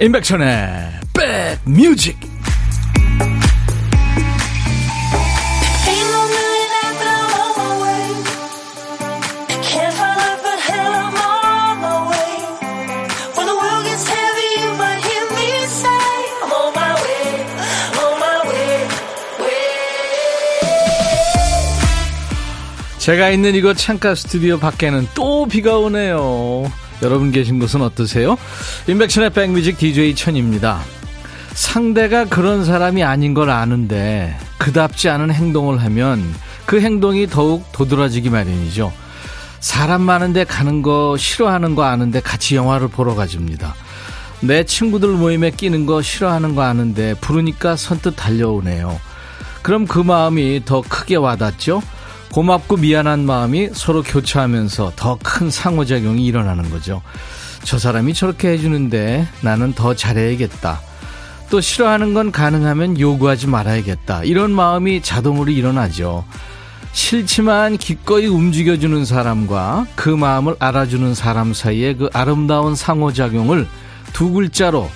임백천의 백뮤직 제가 있는 이곳 창가 스튜디오 밖에는 또 비가 오네요. 여러분 계신 곳은 어떠세요? 인백션의 백뮤직 DJ 천입니다. 상대가 그런 사람이 아닌 걸 아는데 그답지 않은 행동을 하면 그 행동이 더욱 도드라지기 마련이죠. 사람 많은데 가는 거 싫어하는 거 아는데 같이 영화를 보러 가집니다. 내 친구들 모임에 끼는 거 싫어하는 거 아는데 부르니까 선뜻 달려오네요. 그럼 그 마음이 더 크게 와닿죠? 고맙고 미안한 마음이 서로 교차하면서 더 큰 상호작용이 일어나는 거죠. 저 사람이 저렇게 해주는데 나는 더 잘해야겠다. 또 싫어하는 건 가능하면 요구하지 말아야겠다. 이런 마음이 자동으로 일어나죠. 싫지만 기꺼이 움직여주는 사람과 그 마음을 알아주는 사람 사이의 그 아름다운 상호작용을 두 글자로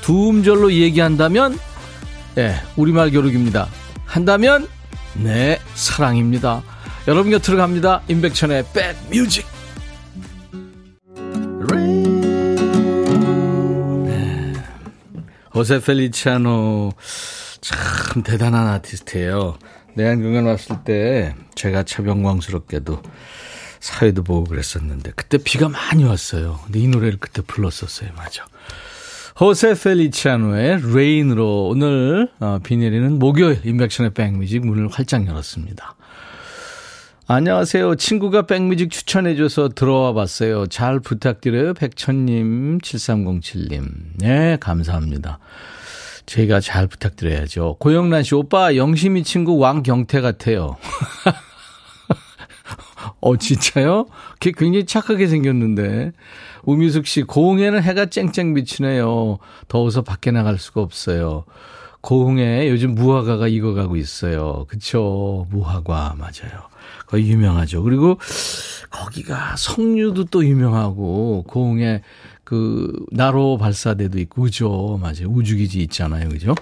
두 음절로 얘기한다면 예, 우리말 교육입니다. 한다면 네, 사랑입니다. 여러분 곁으로 갑니다. 임백천의 백뮤직. 호세 펠리치아노 참 대단한 아티스트예요. 내한공연 왔을 때 제가 참 영광스럽게도 사회도 보고 그랬었는데 그때 비가 많이 왔어요. 근데 이 노래를 그때 불렀었어요. 맞아. 호세 펠리치아노의 Rain으로 오늘 어, 비 내리는 목요일 임백천의 백뮤직 문을 활짝 열었습니다. 안녕하세요. 친구가 백뮤직 추천해줘서 들어와 봤어요. 잘 부탁드려요. 백천님, 7307님. 네, 감사합니다. 제가 잘 부탁드려야죠. 고영란 씨, 오빠, 영심이 친구 왕경태 같아요. 어, 진짜요? 걔 굉장히 착하게 생겼는데. 우미숙 씨, 고흥에는 해가 쨍쨍 비치네요. 더워서 밖에 나갈 수가 없어요. 고흥에 요즘 무화과가 익어가고 있어요. 그쵸? 무화과, 맞아요. 거의 유명하죠. 그리고 거기가 석류도 또 유명하고 고흥에 그 나로 발사대도 있고 그죠. 맞아요. 우주기지 있잖아요. 그죠?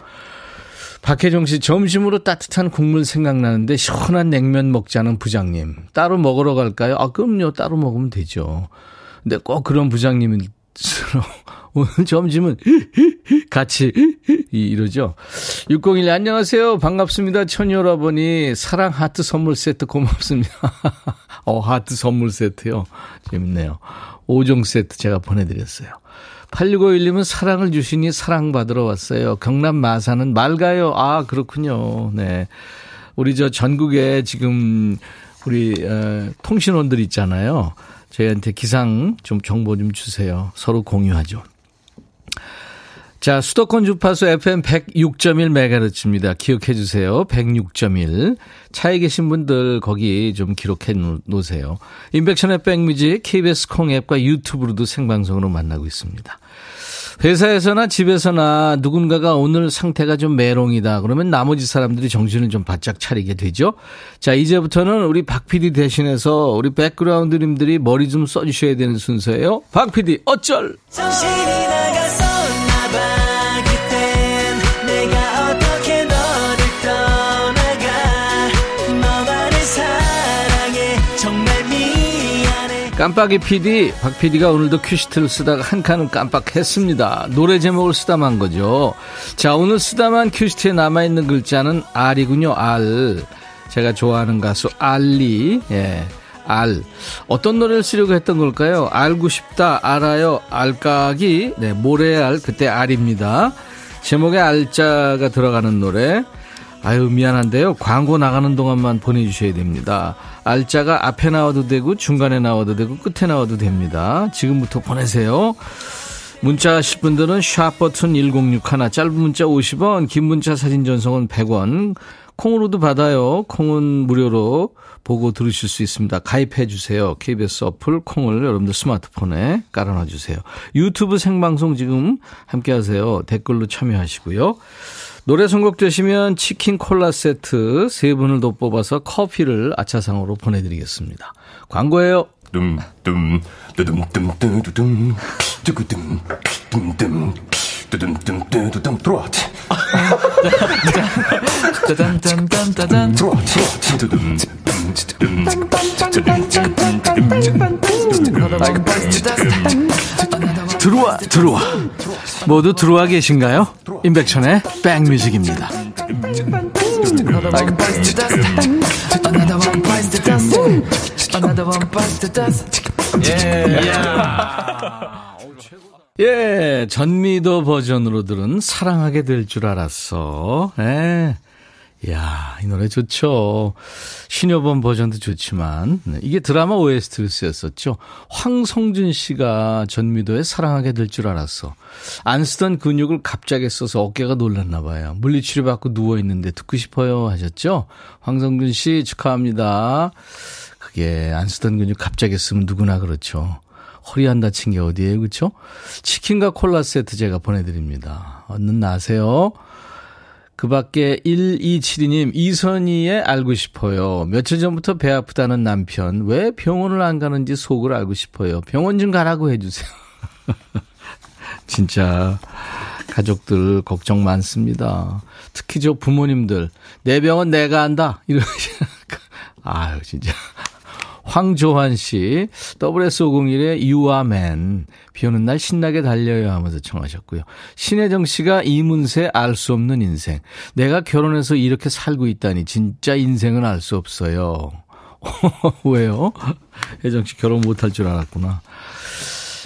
박혜정 씨 점심으로 따뜻한 국물 생각나는데 시원한 냉면 먹자는 부장님. 따로 먹으러 갈까요? 아, 그럼요. 따로 먹으면 되죠. 근데 꼭 그런 부장님은 오늘 점심은 같이 이러죠. 601 안녕하세요. 반갑습니다. 천여러분이 사랑 하트 선물 세트 고맙습니다. 어, 하트 선물 세트요. 재밌네요. 5종 세트 제가 보내드렸어요. 8651님은 사랑을 주시니 사랑받으러 왔어요. 경남 마산은 맑아요. 아, 그렇군요. 네. 우리 저 전국에 지금 우리 어, 통신원들 있잖아요. 저희한테 기상 좀 정보 좀 주세요. 서로 공유하죠. 자, 수도권 주파수 FM 106.1MHz입니다. 기억해 주세요. 106.1. 차에 계신 분들 거기 좀 기록해 놓으세요. 인백션의 백뮤직 KBS 콩 앱과 유튜브로도 생방송으로 만나고 있습니다. 회사에서나 집에서나 누군가가 오늘 상태가 좀 메롱이다. 그러면 나머지 사람들이 정신을 좀 바짝 차리게 되죠. 자, 이제부터는 우리 박 PD 대신해서 우리 백그라운드님들이 머리 좀 써주셔야 되는 순서예요. 박 PD, 어쩔! 정신이 나 깜빡이 PD, 박 PD가 오늘도 큐시트를 쓰다가 한 칸은 깜빡했습니다. 노래 제목을 쓰다만 거죠. 자, 오늘 쓰다만 큐시트에 남아있는 글자는 R이군요, R. 제가 좋아하는 가수 알리, 예. 알. 어떤 노래를 쓰려고 했던 걸까요? 알고 싶다, 알아요, 알까기, 네, 모래알, 그때 알입니다. 제목에 알자가 들어가는 노래. 아유, 미안한데요. 광고 나가는 동안만 보내주셔야 됩니다. 알자가 앞에 나와도 되고, 중간에 나와도 되고, 끝에 나와도 됩니다. 지금부터 보내세요. 문자 하실 분들은 샵 버튼 1061, 짧은 문자 50원, 긴 문자 사진 전송은 100원, 콩으로도 받아요. 콩은 무료로 보고 들으실 수 있습니다. 가입해 주세요. KBS 어플 콩을 여러분들 스마트폰에 깔아놔 주세요. 유튜브 생방송 지금 함께 하세요. 댓글로 참여하시고요. 노래 선곡되시면 치킨 콜라 세트 세 분을 더 뽑아서 커피를 아차상으로 보내드리겠습니다. 광고예요. 둠둠 두둠둠 두둠 두구둠 둠둠 뚜둔뚜둔뚜둔 들어와. 짜잔짠짠짜잔. 들어와. 뚜둔. 들어와, 들어와. 모두 들어와 계신가요? 임백천의 백뮤직입니다. 예, 전미도 버전으로 들은 사랑하게 될 줄 알았어. 예. 이야, 이 노래 좋죠. 신여번 버전도 좋지만, 네, 이게 드라마 OST를 쓰였었죠. 황성준 씨가 전미도에 사랑하게 될 줄 알았어. 안 쓰던 근육을 갑자기 써서 어깨가 놀랐나 봐요. 물리치료 받고 누워있는데 듣고 싶어요 하셨죠? 황성준 씨 축하합니다. 그게 안 쓰던 근육 갑자기 쓰면 누구나 그렇죠. 허리 안 다친 게 어디예요, 그렇죠? 치킨과 콜라 세트 제가 보내드립니다. 얼른 나세요. 그 밖에 1272님, 이선희의 알고 싶어요. 며칠 전부터 배 아프다는 남편. 왜 병원을 안 가는지 속을 알고 싶어요. 병원 좀 가라고 해주세요. 진짜, 가족들 걱정 많습니다. 특히 저 부모님들. 내 병은 내가 한다. 이러시니까. 아유, 진짜. 황조환 씨, WS501의 You Are Man, 비 오는 날 신나게 달려요 하면서 청하셨고요. 신혜정 씨가 이문세 알 수 없는 인생. 내가 결혼해서 이렇게 살고 있다니 진짜 인생은 알 수 없어요. 왜요? 혜정 씨 결혼 못할 줄 알았구나.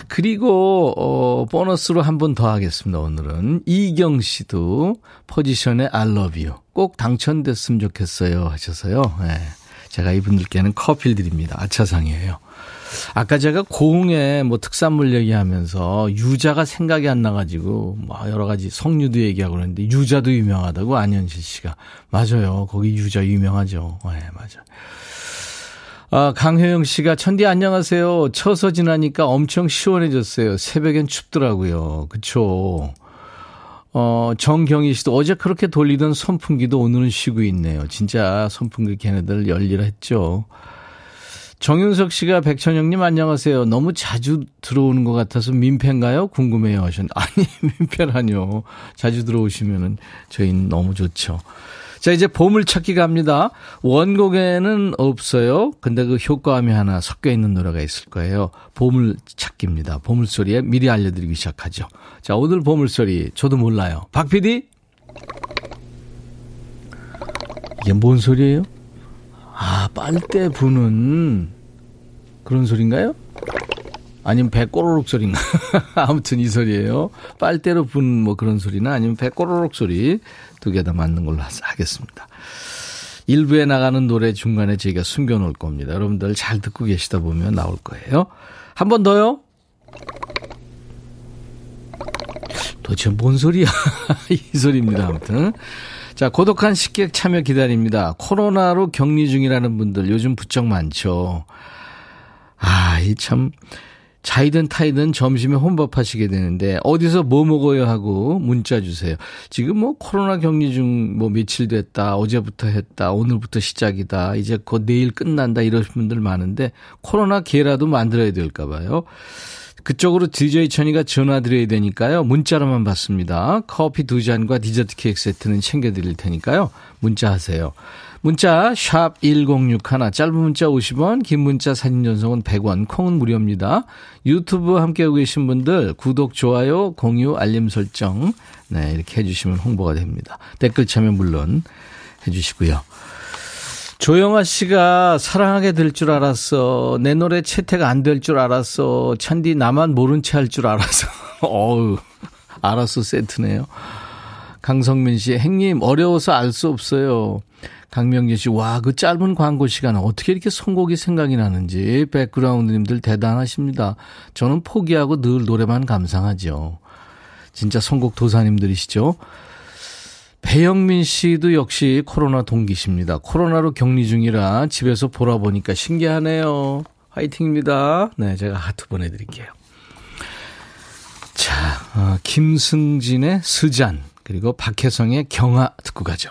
그리고 어 보너스로 한 번 더 하겠습니다. 오늘은 이경 씨도 포지션의 I love you 꼭 당첨됐으면 좋겠어요 하셔서요. 네. 제가 이분들께는 커피를 드립니다. 아차상이에요. 아까 제가 고흥에 뭐 특산물 얘기하면서 유자가 생각이 안 나가지고 뭐 여러 가지 석류도 얘기하고 그러는데 유자도 유명하다고 안현실 씨가 맞아요. 거기 유자 유명하죠. 네, 맞아. 아, 강효영 씨가 천디 안녕하세요. 쳐서 지나니까 엄청 시원해졌어요. 새벽엔 춥더라고요. 그쵸. 어, 정경희 씨도 어제 그렇게 돌리던 선풍기도 오늘은 쉬고 있네요. 진짜 선풍기 걔네들 열일했죠. 정윤석 씨가 백천영님 안녕하세요. 너무 자주 들어오는 것 같아서 민폐인가요? 궁금해요 하셨는데 아니 민폐라뇨. 자주 들어오시면은 저희는 너무 좋죠. 자, 이제 보물찾기 갑니다. 원곡에는 없어요. 근데 그 효과음이 하나 섞여 있는 노래가 있을 거예요. 보물찾기입니다. 보물소리에 미리 알려드리기 시작하죠. 자, 오늘 보물소리 저도 몰라요. 박 PD? 이게 뭔 소리예요? 아, 빨대 부는 그런 소리인가요? 아니면 배 꼬르륵 소리인가? 아무튼 이 소리예요. 빨대로 부는 뭐 그런 소리나 아니면 배 꼬르륵 소리 두 개 다 맞는 걸로 하겠습니다. 일부에 나가는 노래 중간에 저희가 숨겨놓을 겁니다. 여러분들 잘 듣고 계시다 보면 나올 거예요. 한 번 더요. 도대체 뭔 소리야? 이 소리입니다. 아무튼. 자, 고독한 식객 참여 기다립니다. 코로나로 격리 중이라는 분들 요즘 부쩍 많죠. 아, 이 참. 자이든 타이든 점심에 혼밥 하시게 되는데 어디서 뭐 먹어요 하고 문자 주세요. 지금 뭐 코로나 격리 중 뭐 며칠 됐다. 어제부터 했다. 오늘부터 시작이다. 이제 곧 내일 끝난다. 이러신 분들 많은데 코로나 기회라도 만들어야 될까 봐요. 그쪽으로 DJ 천이가 전화 드려야 되니까요. 문자로만 받습니다. 커피 두 잔과 디저트 케이크 세트는 챙겨드릴 테니까요. 문자 하세요. 문자 1061, 짧은 문자 50원, 긴 문자 사진 전송은 100원, 콩은 무료입니다. 유튜브 함께하고 계신 분들 구독, 좋아요, 공유, 알림 설정 네 이렇게 해주시면 홍보가 됩니다. 댓글 참여 물론 해주시고요. 조영아 씨가 사랑하게 될 줄 알았어. 내 노래 채택 안 될 줄 알았어. 찬디 나만 모른 채 할 줄 알았어. 어우, 알았어 세트네요. 강성민 씨, 행님 어려워서 알 수 없어요. 강명진 씨, 와, 그 짧은 광고 시간 어떻게 이렇게 선곡이 생각이 나는지 백그라운드님들 대단하십니다. 저는 포기하고 늘 노래만 감상하죠. 진짜 선곡 도사님들이시죠. 배영민 씨도 역시 코로나 동기십니다. 코로나로 격리 중이라 집에서 보라 보니까 신기하네요. 화이팅입니다. 네, 제가 하트 보내드릴게요. 자, 어, 김승진의 스잔, 그리고 박혜성의 경아 듣고 가죠.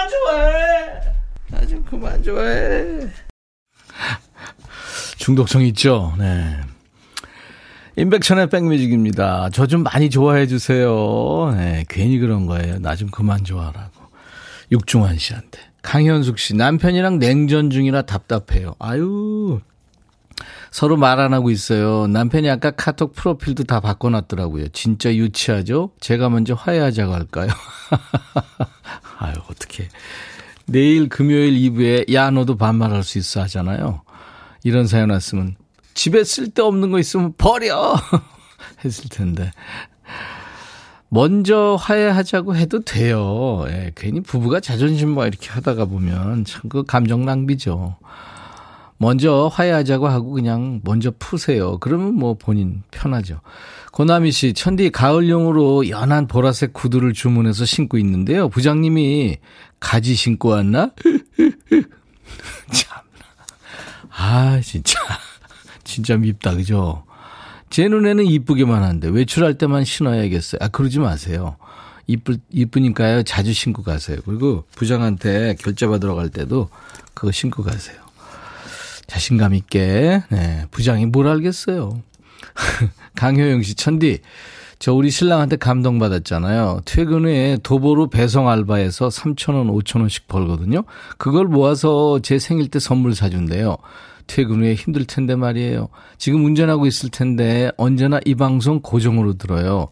그만 좋아해 나 좀 그만 좋아해 중독성 있죠 네 임백천의 백뮤직입니다. 저 좀 많이 좋아해 주세요. 네, 괜히 그런 거예요. 나 좀 그만 좋아하라고. 육중환 씨한테. 강현숙 씨, 남편이랑 냉전 중이라 답답해요. 아유, 서로 말 안 하고 있어요. 남편이 아까 카톡 프로필도 다 바꿔놨더라고요. 진짜 유치하죠? 제가 먼저 화해하자고 할까요? 아유, 어떡해. 내일 금요일 2부에 야, 너도 반말할 수 있어 하잖아요. 이런 사연 왔으면 집에 쓸데없는 거 있으면 버려! 했을 텐데. 먼저 화해하자고 해도 돼요. 예, 괜히 부부가 자존심 뭐 이렇게 하다가 보면 참 그 감정 낭비죠. 먼저 화해하자고 하고 그냥 먼저 푸세요. 그러면 뭐 본인 편하죠. 고나미 씨, 천디 가을용으로 연한 보라색 구두를 주문해서 신고 있는데요. 부장님이 가지 신고 왔나? 참. 아, 진짜. 진짜 밉다, 그죠? 제 눈에는 이쁘기만 한데 외출할 때만 신어야겠어요. 아, 그러지 마세요. 이쁘, 이쁘니까요. 자주 신고 가세요. 그리고 부장한테 결제 받으러 갈 때도 그거 신고 가세요. 자신감 있게, 네. 부장이 뭘 알겠어요. 강효영 씨, 천디. 저 우리 신랑한테 감동받았잖아요. 퇴근 후에 도보로 배송 알바해서 3,000원, 5,000원씩 벌거든요. 그걸 모아서 제 생일 때 선물 사준대요. 퇴근 후에 힘들 텐데 말이에요. 지금 운전하고 있을 텐데 언제나 이 방송 고정으로 들어요.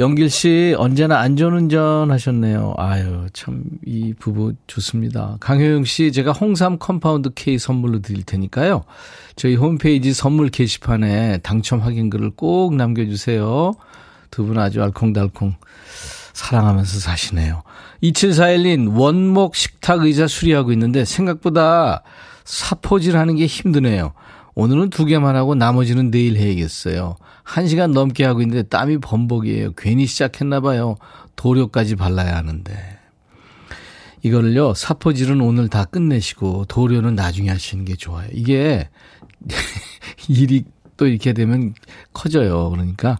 영길 씨 언제나 안전운전 하셨네요. 아유 참 이 부부 좋습니다. 강효영 씨 제가 홍삼 compound K 선물로 드릴 테니까요. 저희 홈페이지 선물 게시판에 당첨 확인글을 꼭 남겨주세요. 두 분 아주 알콩달콩 사랑하면서 사시네요. 2741님 원목 식탁 의자 수리하고 있는데 생각보다 사포질 하는 게 힘드네요. 오늘은 두 개만 하고 나머지는 내일 해야겠어요. 한 시간 넘게 하고 있는데 땀이 범벅이에요. 괜히 시작했나 봐요. 도료까지 발라야 하는데. 이거를요, 사포질은 오늘 다 끝내시고 도료는 나중에 하시는 게 좋아요. 이게 일이 또 이렇게 되면 커져요. 그러니까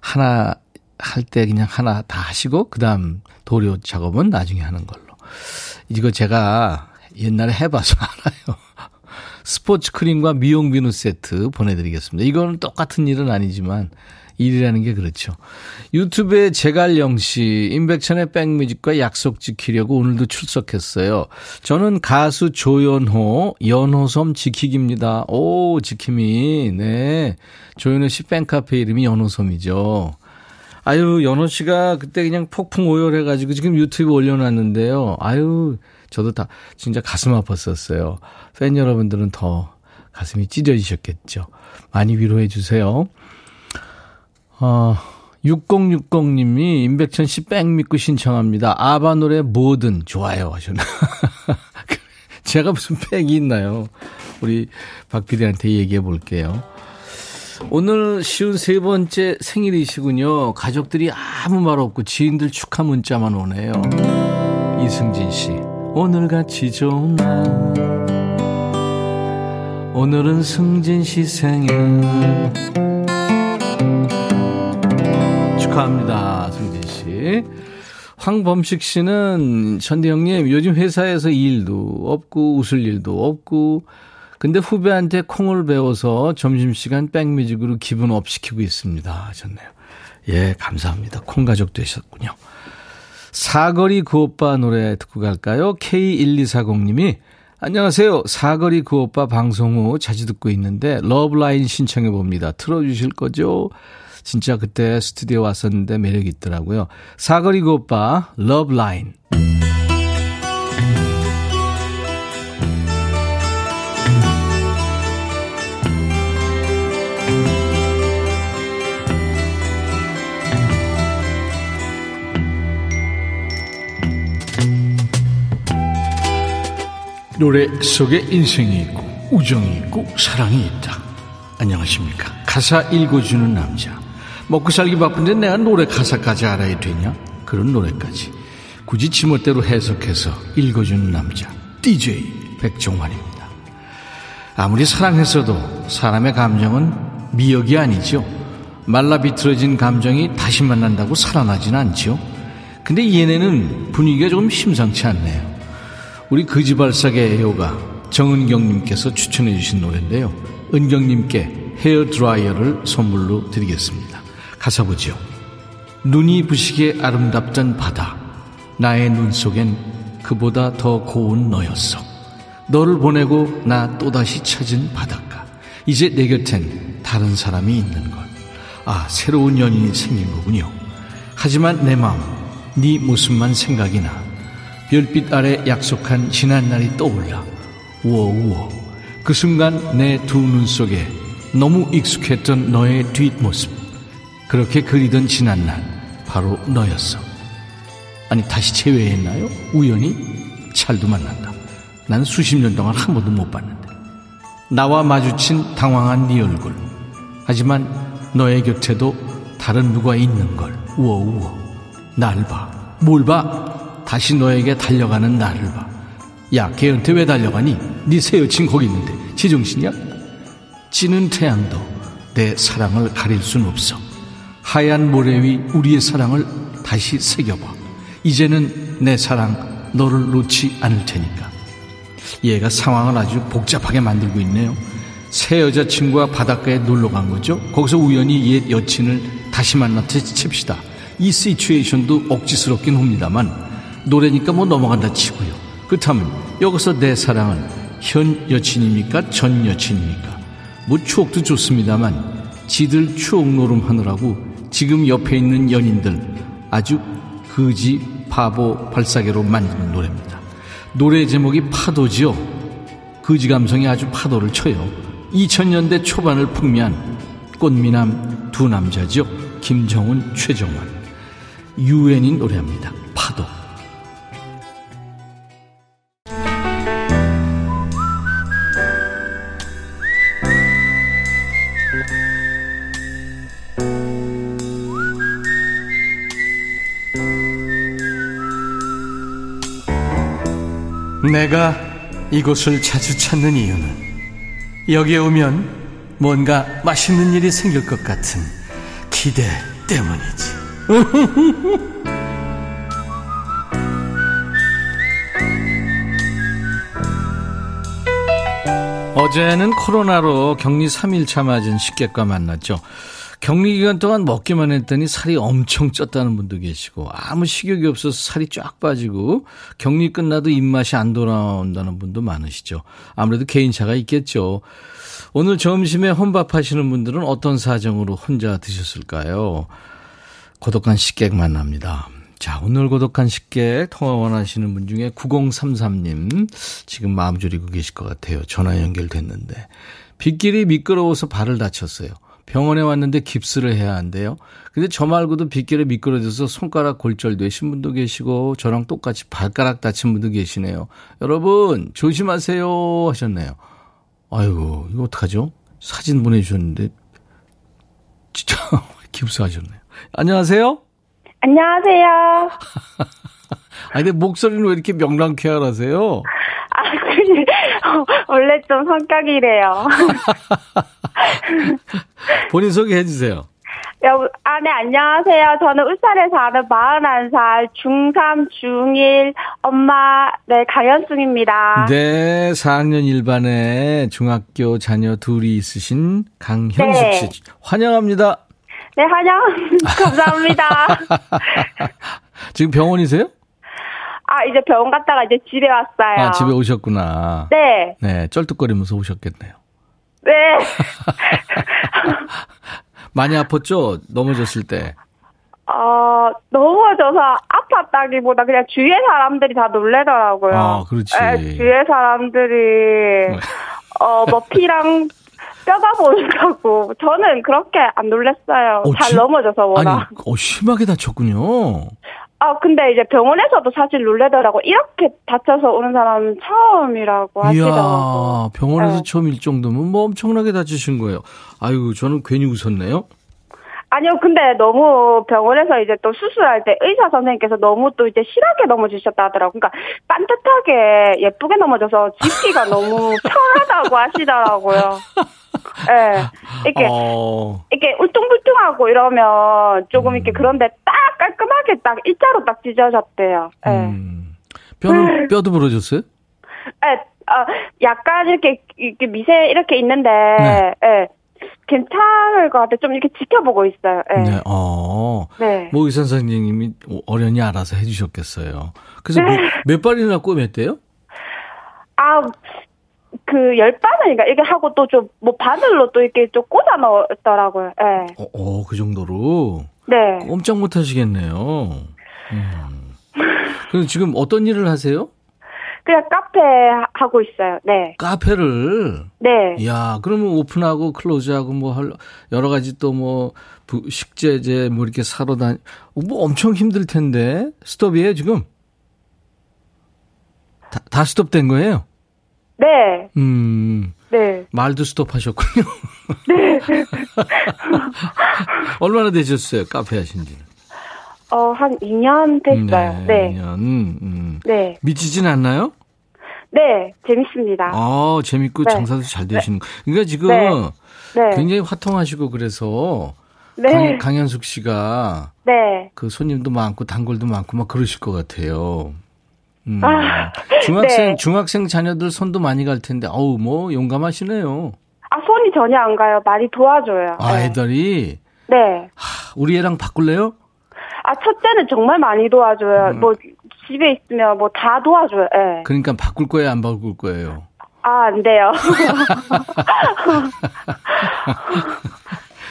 하나 할 때 그냥 하나 다 하시고 그 다음 도료 작업은 나중에 하는 걸로. 이거 제가 옛날에 해봐서 알아요. 스포츠 크림과 미용 비누 세트 보내드리겠습니다. 이거는 똑같은 일은 아니지만 일이라는 게 그렇죠. 유튜브에 제갈영 씨, 임백천의 백뮤직과 약속 지키려고 오늘도 출석했어요. 저는 가수 조연호, 연호섬 지키기입니다. 오, 지킴이. 네. 조연호 씨 팬카페 이름이 연호섬이죠. 아유, 연호 씨가 그때 그냥 폭풍 오열해가지고 지금 유튜브 올려놨는데요. 아유, 저도 다 진짜 가슴 아팠었어요. 팬 여러분들은 더 가슴이 찢어지셨겠죠. 많이 위로해 주세요. 어, 6060님이 임백천 씨 백 믿고 신청합니다. 아바 노래 뭐든 좋아요 하셨나. 제가 무슨 팩이 있나요? 우리 박 PD한테 얘기해 볼게요. 오늘 쉬운 세 번째 생일이시군요. 가족들이 아무 말 없고 지인들 축하 문자만 오네요. 이승진 씨. 오늘같이 좋은 날. 오늘은 승진 씨 생일. 축하합니다 승진 씨. 황범식 씨는 천디 형님 요즘 회사에서 일도 없고 웃을 일도 없고 근데 후배한테 콩을 배워서 점심시간 백뮤직으로 기분 up 시키고 있습니다. 하셨네요. 예 감사합니다. 콩 가족 되셨군요 사거리 그 오빠 노래 듣고 갈까요? K1240님이 안녕하세요. 사거리 그 오빠 방송 후 자주 듣고 있는데 러브라인 신청해 봅니다. 틀어주실 거죠? 진짜 그때 스튜디오 왔었는데 매력 있더라고요. 사거리 그 오빠 러브라인. 노래 속에 인생이 있고 우정이 있고 사랑이 있다. 안녕하십니까. 가사 읽어주는 남자. 먹고 살기 바쁜데 내가 노래 가사까지 알아야 되냐? 그런 노래까지. 굳이 지멋대로 해석해서 읽어주는 남자. DJ 백종환입니다. 아무리 사랑했어도 사람의 감정은 미역이 아니죠. 말라 비틀어진 감정이 다시 만난다고 살아나진 않죠. 근데 얘네는 분위기가 조금 심상치 않네요. 우리 거지발사계 애호가 정은경님께서 추천해 주신 노래인데요. 은경님께 헤어 드라이어를 선물로 드리겠습니다. 가사 보죠. 눈이 부시게 아름답던 바다. 나의 눈 속엔 그보다 더 고운 너였어. 너를 보내고 나 또다시 찾은 바닷가. 이제 내 곁엔 다른 사람이 있는 걸. 아, 새로운 연인이 생긴 거군요. 하지만 내 마음, 네 모습만 생각이 나. 별빛 아래 약속한 지난 날이 떠올라. 우어 우어. 그 순간 내 두 눈 속에 너무 익숙했던 너의 뒷모습. 그렇게 그리던 지난 날, 바로 너였어. 아니, 다시 재회했나요? 우연히? 찰도 만난다. 난 수십 년 동안 한 번도 못 봤는데. 나와 마주친 당황한 네 얼굴. 하지만 너의 곁에도 다른 누가 있는 걸. 우어, 우어. 날 봐. 뭘 봐? 다시 너에게 달려가는 나를 봐. 야, 걔한테 왜 달려가니? 네 새 여친 거기 있는데. 제정신이야? 찌는 태양도 내 사랑을 가릴 순 없어. 하얀 모래 위 우리의 사랑을 다시 새겨봐. 이제는 내 사랑 너를 놓지 않을 테니까. 얘가 상황을 아주 복잡하게 만들고 있네요. 새 여자친구와 바닷가에 놀러 간 거죠. 거기서 우연히 옛 여친을 다시 만났다 칩시다. 이 시츄에이션도 억지스럽긴 합니다만 노래니까 뭐 넘어간다 치고요. 그렇다면 여기서 내 사랑은 현 여친입니까? 전 여친입니까? 뭐 추억도 좋습니다만 지들 추억 노름하느라고 지금 옆에 있는 연인들 아주 거지 바보 발사계로 만드는 노래입니다. 노래 제목이 파도지요. 거지 감성이 아주 파도를 쳐요. 2000년대 초반을 풍미한 꽃미남 두 남자죠. 김정은, 최정환. 유엔이 노래합니다. 파도. 내가 이곳을 자주 찾는 이유는 여기에 오면 뭔가 맛있는 일이 생길 것 같은 기대 때문이지. 어제는 코로나로 격리 3일차 맞은 식객과 만났죠. 격리 기간 동안 먹기만 했더니 살이 엄청 쪘다는 분도 계시고 아무 식욕이 없어서 살이 쫙 빠지고 격리 끝나도 입맛이 안 돌아온다는 분도 많으시죠. 아무래도 개인차가 있겠죠. 오늘 점심에 혼밥 하시는 분들은 어떤 사정으로 혼자 드셨을까요? 고독한 식객 만납니다. 자, 오늘 고독한 식객 통화 원하시는 분 중에 9033님 지금 마음 졸이고 계실 것 같아요. 전화 연결됐는데. 빗길이 미끄러워서 발을 다쳤어요. 병원에 왔는데 깁스를 해야 한대요. 근데 저 말고도 빗길에 미끄러져서 손가락 골절되신 분도 계시고 저랑 똑같이 발가락 다친 분도 계시네요. 여러분 조심하세요 하셨네요. 아이고 이거 어떡하죠? 사진 보내주셨는데 진짜 깁스하셨네요. 안녕하세요. 안녕하세요. 아 근데 목소리는 왜 이렇게 명랑쾌활하세요? 아, 그냥, 원래 좀 성격이래요. 본인 소개해 주세요. 여보, 아, 네, 안녕하세요. 저는 울산에 사는 41살, 중3, 중1, 엄마, 네, 강현숙입니다. 네, 4학년 1반에 중학교 자녀 둘이 있으신 강현숙 네. 씨. 환영합니다. 네, 환영. 감사합니다. 지금 병원이세요? 아, 이제 병원 갔다가 이제 집에 왔어요. 아, 집에 오셨구나. 네, 네, 쩔뚝거리면서 오셨겠네요. 네. 많이 아팠죠? 넘어졌을 때. 어, 넘어져서 아팠다기보다 그냥 주위의 사람들이 다 놀래더라고요. 아, 그렇지. 네, 주위의 사람들이, 네. 어, 뭐 피랑 뼈가 보인다고. 저는 그렇게 안 놀랬어요. 어, 잘 진- 넘어져서 아니, 워낙. 어, 심하게 다쳤군요. 아, 근데 이제 병원에서도 사실 놀래더라고. 이렇게 다쳐서 오는 사람은 처음이라고 하시더라고. 이야, 병원에서 네. 처음 일 정도면 뭐 엄청나게 다치신 거예요. 아유, 저는 괜히 웃었네요. 아니요, 근데 너무 병원에서 이제 또 수술할 때 의사 선생님께서 너무 또 이제 실하게 넘어지셨다 하더라고. 그러니까 반듯하게 예쁘게 넘어져서 짚기가 너무 편하다고 하시더라고요. 예. 이렇게, 어, 이렇게 울퉁불퉁하고 이러면 조금 음. 이렇게 그런데 딱 깔끔하게 딱 일자로 딱 찢어졌대요. 예. 음. 뼈는, 뼈도 부러졌어요? 예, 어, 약간 이렇게, 이렇게 미세 이렇게 있는데, 네. 예. 괜찮을 것 같아. 좀 이렇게 지켜보고 있어요. 예. 네, 어. 네. 뭐 의사 선생님이 어련히 알아서 해주셨겠어요. 그래서 몇, 몇 발이나 꼬맸대요? 아, 그, 열 바늘인가, 이게 하고 또 좀, 뭐, 바늘로 또 이렇게 좀 꽂아 넣었더라고요. 예. 어, 어, 그 정도로 네. 꼼짝 못 하시겠네요. 음. 그럼 지금 어떤 일을 하세요? 그냥 카페 하고 있어요. 네. 카페를. 네. 야, 그러면 오픈하고 클로즈하고 뭐 할, 여러 가지 또 뭐 식재재 뭐 이렇게 사러 다니, 뭐 엄청 힘들 텐데. 스톱이에요, 지금? 다, 다 스톱된 거예요? 네. 음, 네. 말도 스톱하셨군요. 네. 얼마나 되셨어요, 카페 하신 지는? 어, 한 2년 됐어요. 네. 네. 음, 음. 네. 미치진 않나요? 네. 재밌습니다. 아, 재밌고 네. 장사도 잘 되시는 거. 그러니까 지금 네. 네. 굉장히 화통하시고 그래서 네. 강, 강현숙 씨가 네. 그 손님도 많고 단골도 많고 막 그러실 것 같아요. 음. 아, 중학생 네. 중학생 자녀들 손도 많이 갈 텐데 어우 뭐 용감하시네요. 아, 손이 전혀 안 가요. 많이 도와줘요. 아 네. 애들이 네. 하, 우리 애랑 바꿀래요? 아, 첫째는 정말 많이 도와줘요. 뭐, 집에 있으면 뭐 다 도와줘요. 예. 그러니까 바꿀 거예요, 안 바꿀 거예요? 아, 안 돼요.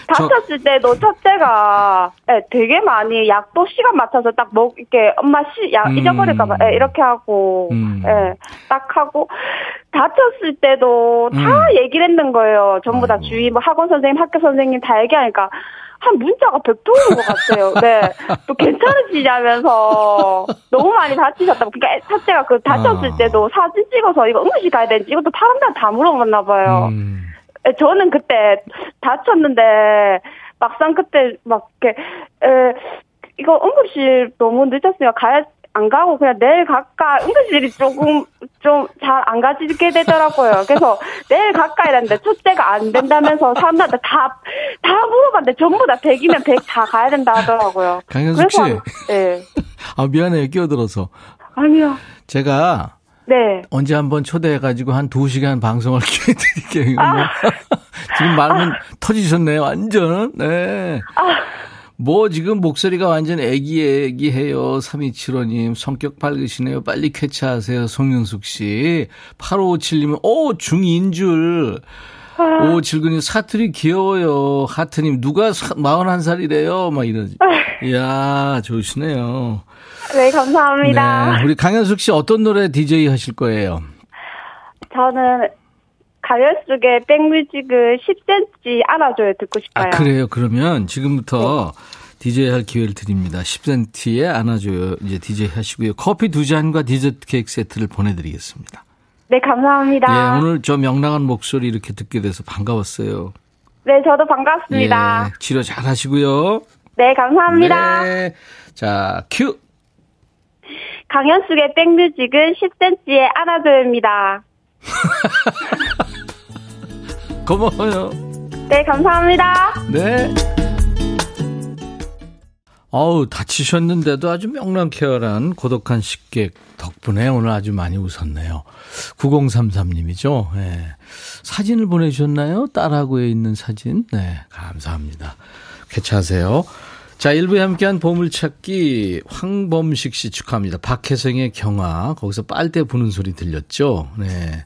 다쳤을 때도 첫째가 예, 되게 많이 약도 시간 맞춰서 딱 먹, 이렇게 엄마 시, 약 음. 잊어버릴까봐 예, 이렇게 하고, 음. 예, 딱 하고, 다쳤을 때도 다 음. 얘기를 했는 거예요. 전부 다 아이고. 주위, 뭐 학원 선생님, 학교 선생님 다 얘기하니까, 한 문자가 100통 온것 같아요. 네. 또 괜찮으시냐면서 너무 많이 다치셨다고. 그러니까 첫째가 그 다쳤을 아. 때도 사진 찍어서 이거 응급실 가야 되는지 이것도 사람들한테 다 물어봤나 봐요. 음. 에, 저는 그때 다쳤는데 막상 그때 막 이렇게 에, 이거 응급실 너무 늦었으면 가야 안 가고 그냥 내일 갈까 응급실이 조금 좀 잘 안 가지게 되더라고요. 그래서 내일 갈까 이랬는데 첫째가 안 된다면서 사람들한테 다 다 물어봤는데 전부 다 100이면 100 다 가야 된다 하더라고요. 강현숙 씨, 예. 아 미안해요 끼어들어서 아니요. 제가 네. 언제 한번 초대해가지고 한 두 시간 방송할 기회 드릴게요. 뭐. 지금 말은 터지셨네요, 완전. 네. 뭐 지금 목소리가 완전 애기 애기해요. 3275님 성격 밝으시네요. 빨리 쾌차하세요. 송윤숙 씨. 8557님은 오 중2인 줄. 오 질근이 사투리 귀여워요. 하트님 누가 41살이래요. 막 이러지. 이야 좋으시네요. 네, 감사합니다. 네. 우리 강현숙 씨 어떤 노래 DJ 하실 거예요? 저는 가요속의 백뮤직을 10cm 알아줘요 듣고 싶어요. 아, 그래요. 그러면 지금부터 DJ 할 기회를 드립니다. 10cm에 안아줘요. 이제 DJ 하시고요. 커피 두 잔과 디저트 케이크 세트를 보내드리겠습니다. 네, 감사합니다. 예, 오늘 저 명랑한 목소리 이렇게 듣게 돼서 반가웠어요. 네, 저도 반갑습니다. 예, 치료 잘 하시고요. 네, 감사합니다. 네. 자, 큐. 강현숙의 백뮤직은 10cm에 안아줘요입니다. 고마워요. 네, 감사합니다. 네. 어우, 다치셨는데도 아주 명랑쾌활한 고독한 식객 덕분에 오늘 아주 많이 웃었네요. 9033님이죠. 예. 사진을 보내주셨나요? 딸하고에 있는 사진. 네, 감사합니다. 쾌차하세요. 자, 1부에 함께한 보물찾기 황범식 씨 축하합니다. 박혜성의 경화. 거기서 빨대 부는 소리 들렸죠? 네.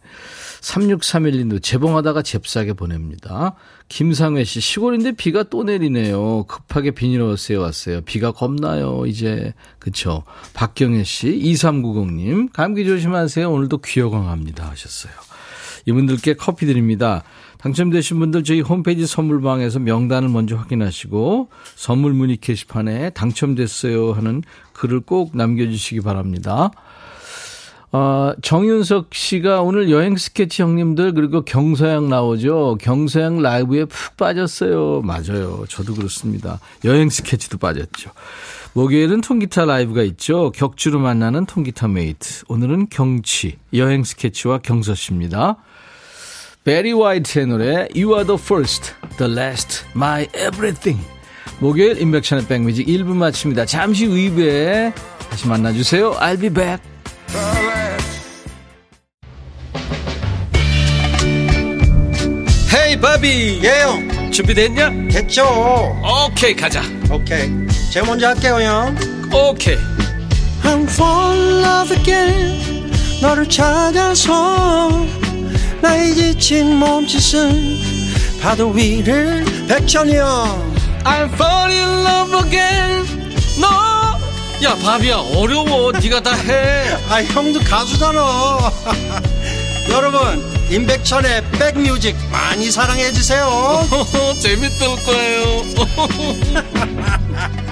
3631님도 재봉하다가 잽싸게 보냅니다. 김상회 씨, 시골인데 비가 또 내리네요. 급하게 비닐하우스에 왔어요. 비가 겁나요, 이제. 그쵸. 박경혜 씨, 2390님, 감기 조심하세요. 오늘도 귀여강합니다. 하셨어요. 이분들께 커피 드립니다. 당첨되신 분들 저희 홈페이지 선물방에서 명단을 먼저 확인하시고 선물 문의 게시판에 당첨됐어요 하는 글을 꼭 남겨주시기 바랍니다. 어, 정윤석 씨가 오늘 여행 스케치 형님들 그리고 경서양 나오죠. 경서양 라이브에 푹 빠졌어요. 맞아요. 저도 그렇습니다. 여행 스케치도 빠졌죠. 목요일은 통기타 라이브가 있죠. 격주로 만나는 통기타 mate. 오늘은 경치, 여행 스케치와 경서 씨입니다. 베리 화이트의 노래 You are the first, the last, my everything. 목요일 임백천의 백뮤직 1부 마칩니다. 잠시 후 2부에 다시 만나주세요. I'll be back. 헤이 바비 예영. 준비됐냐? 됐죠. 오케이 가자. 오케이. 제가 먼저 할게요 형. 오케이. I'm fall in love again. 너를 찾아서 나의 지친 몸짓은 파도 위를 백천이 형. I'm fall in love again. 너 야 바비야 어려워. 네가 다 해. 아 형도 가수잖아. 여러분 임백천의 백뮤직 많이 사랑해 주세요. 재밌을 거예요.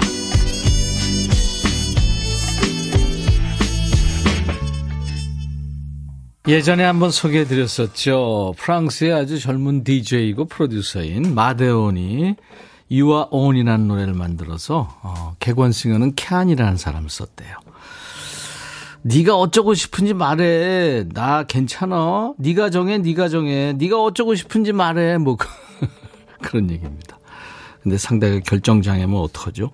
예전에 한번 소개해 드렸었죠. 프랑스의 아주 젊은 DJ이고 프로듀서인 마데온이 You're On이라는 노래를 만들어서 어, 객원싱어는 카이안이라는 사람을 썼대요. 네가 어쩌고 싶은지 말해. 나 괜찮아. 네가 정해. 네가 정해. 네가 어쩌고 싶은지 말해. 뭐 그런 얘기입니다. 근데 상대가 결정장애면 어떡하죠?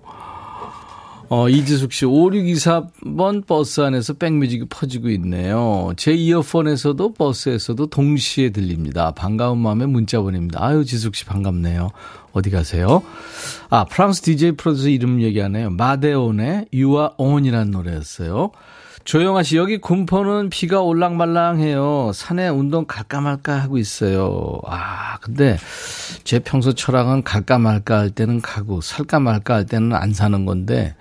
어, 이지숙 씨, 5624번 버스 안에서 백뮤직이 퍼지고 있네요. 제 이어폰에서도 버스에서도 동시에 들립니다. 반가운 마음에 문자 보냅니다. 아유, 지숙 씨 반갑네요. 어디 가세요? 아, 프랑스 DJ 프로듀서 이름 얘기하네요. 마데온의 You Are On이라는 노래였어요. 조영아 씨, 여기 군포는 비가 올랑말랑해요. 산에 운동 갈까 말까 하고 있어요. 아, 근데 제 평소 철학은 갈까 말까 할 때는 가고 살까 말까 할 때는 안 사는 건데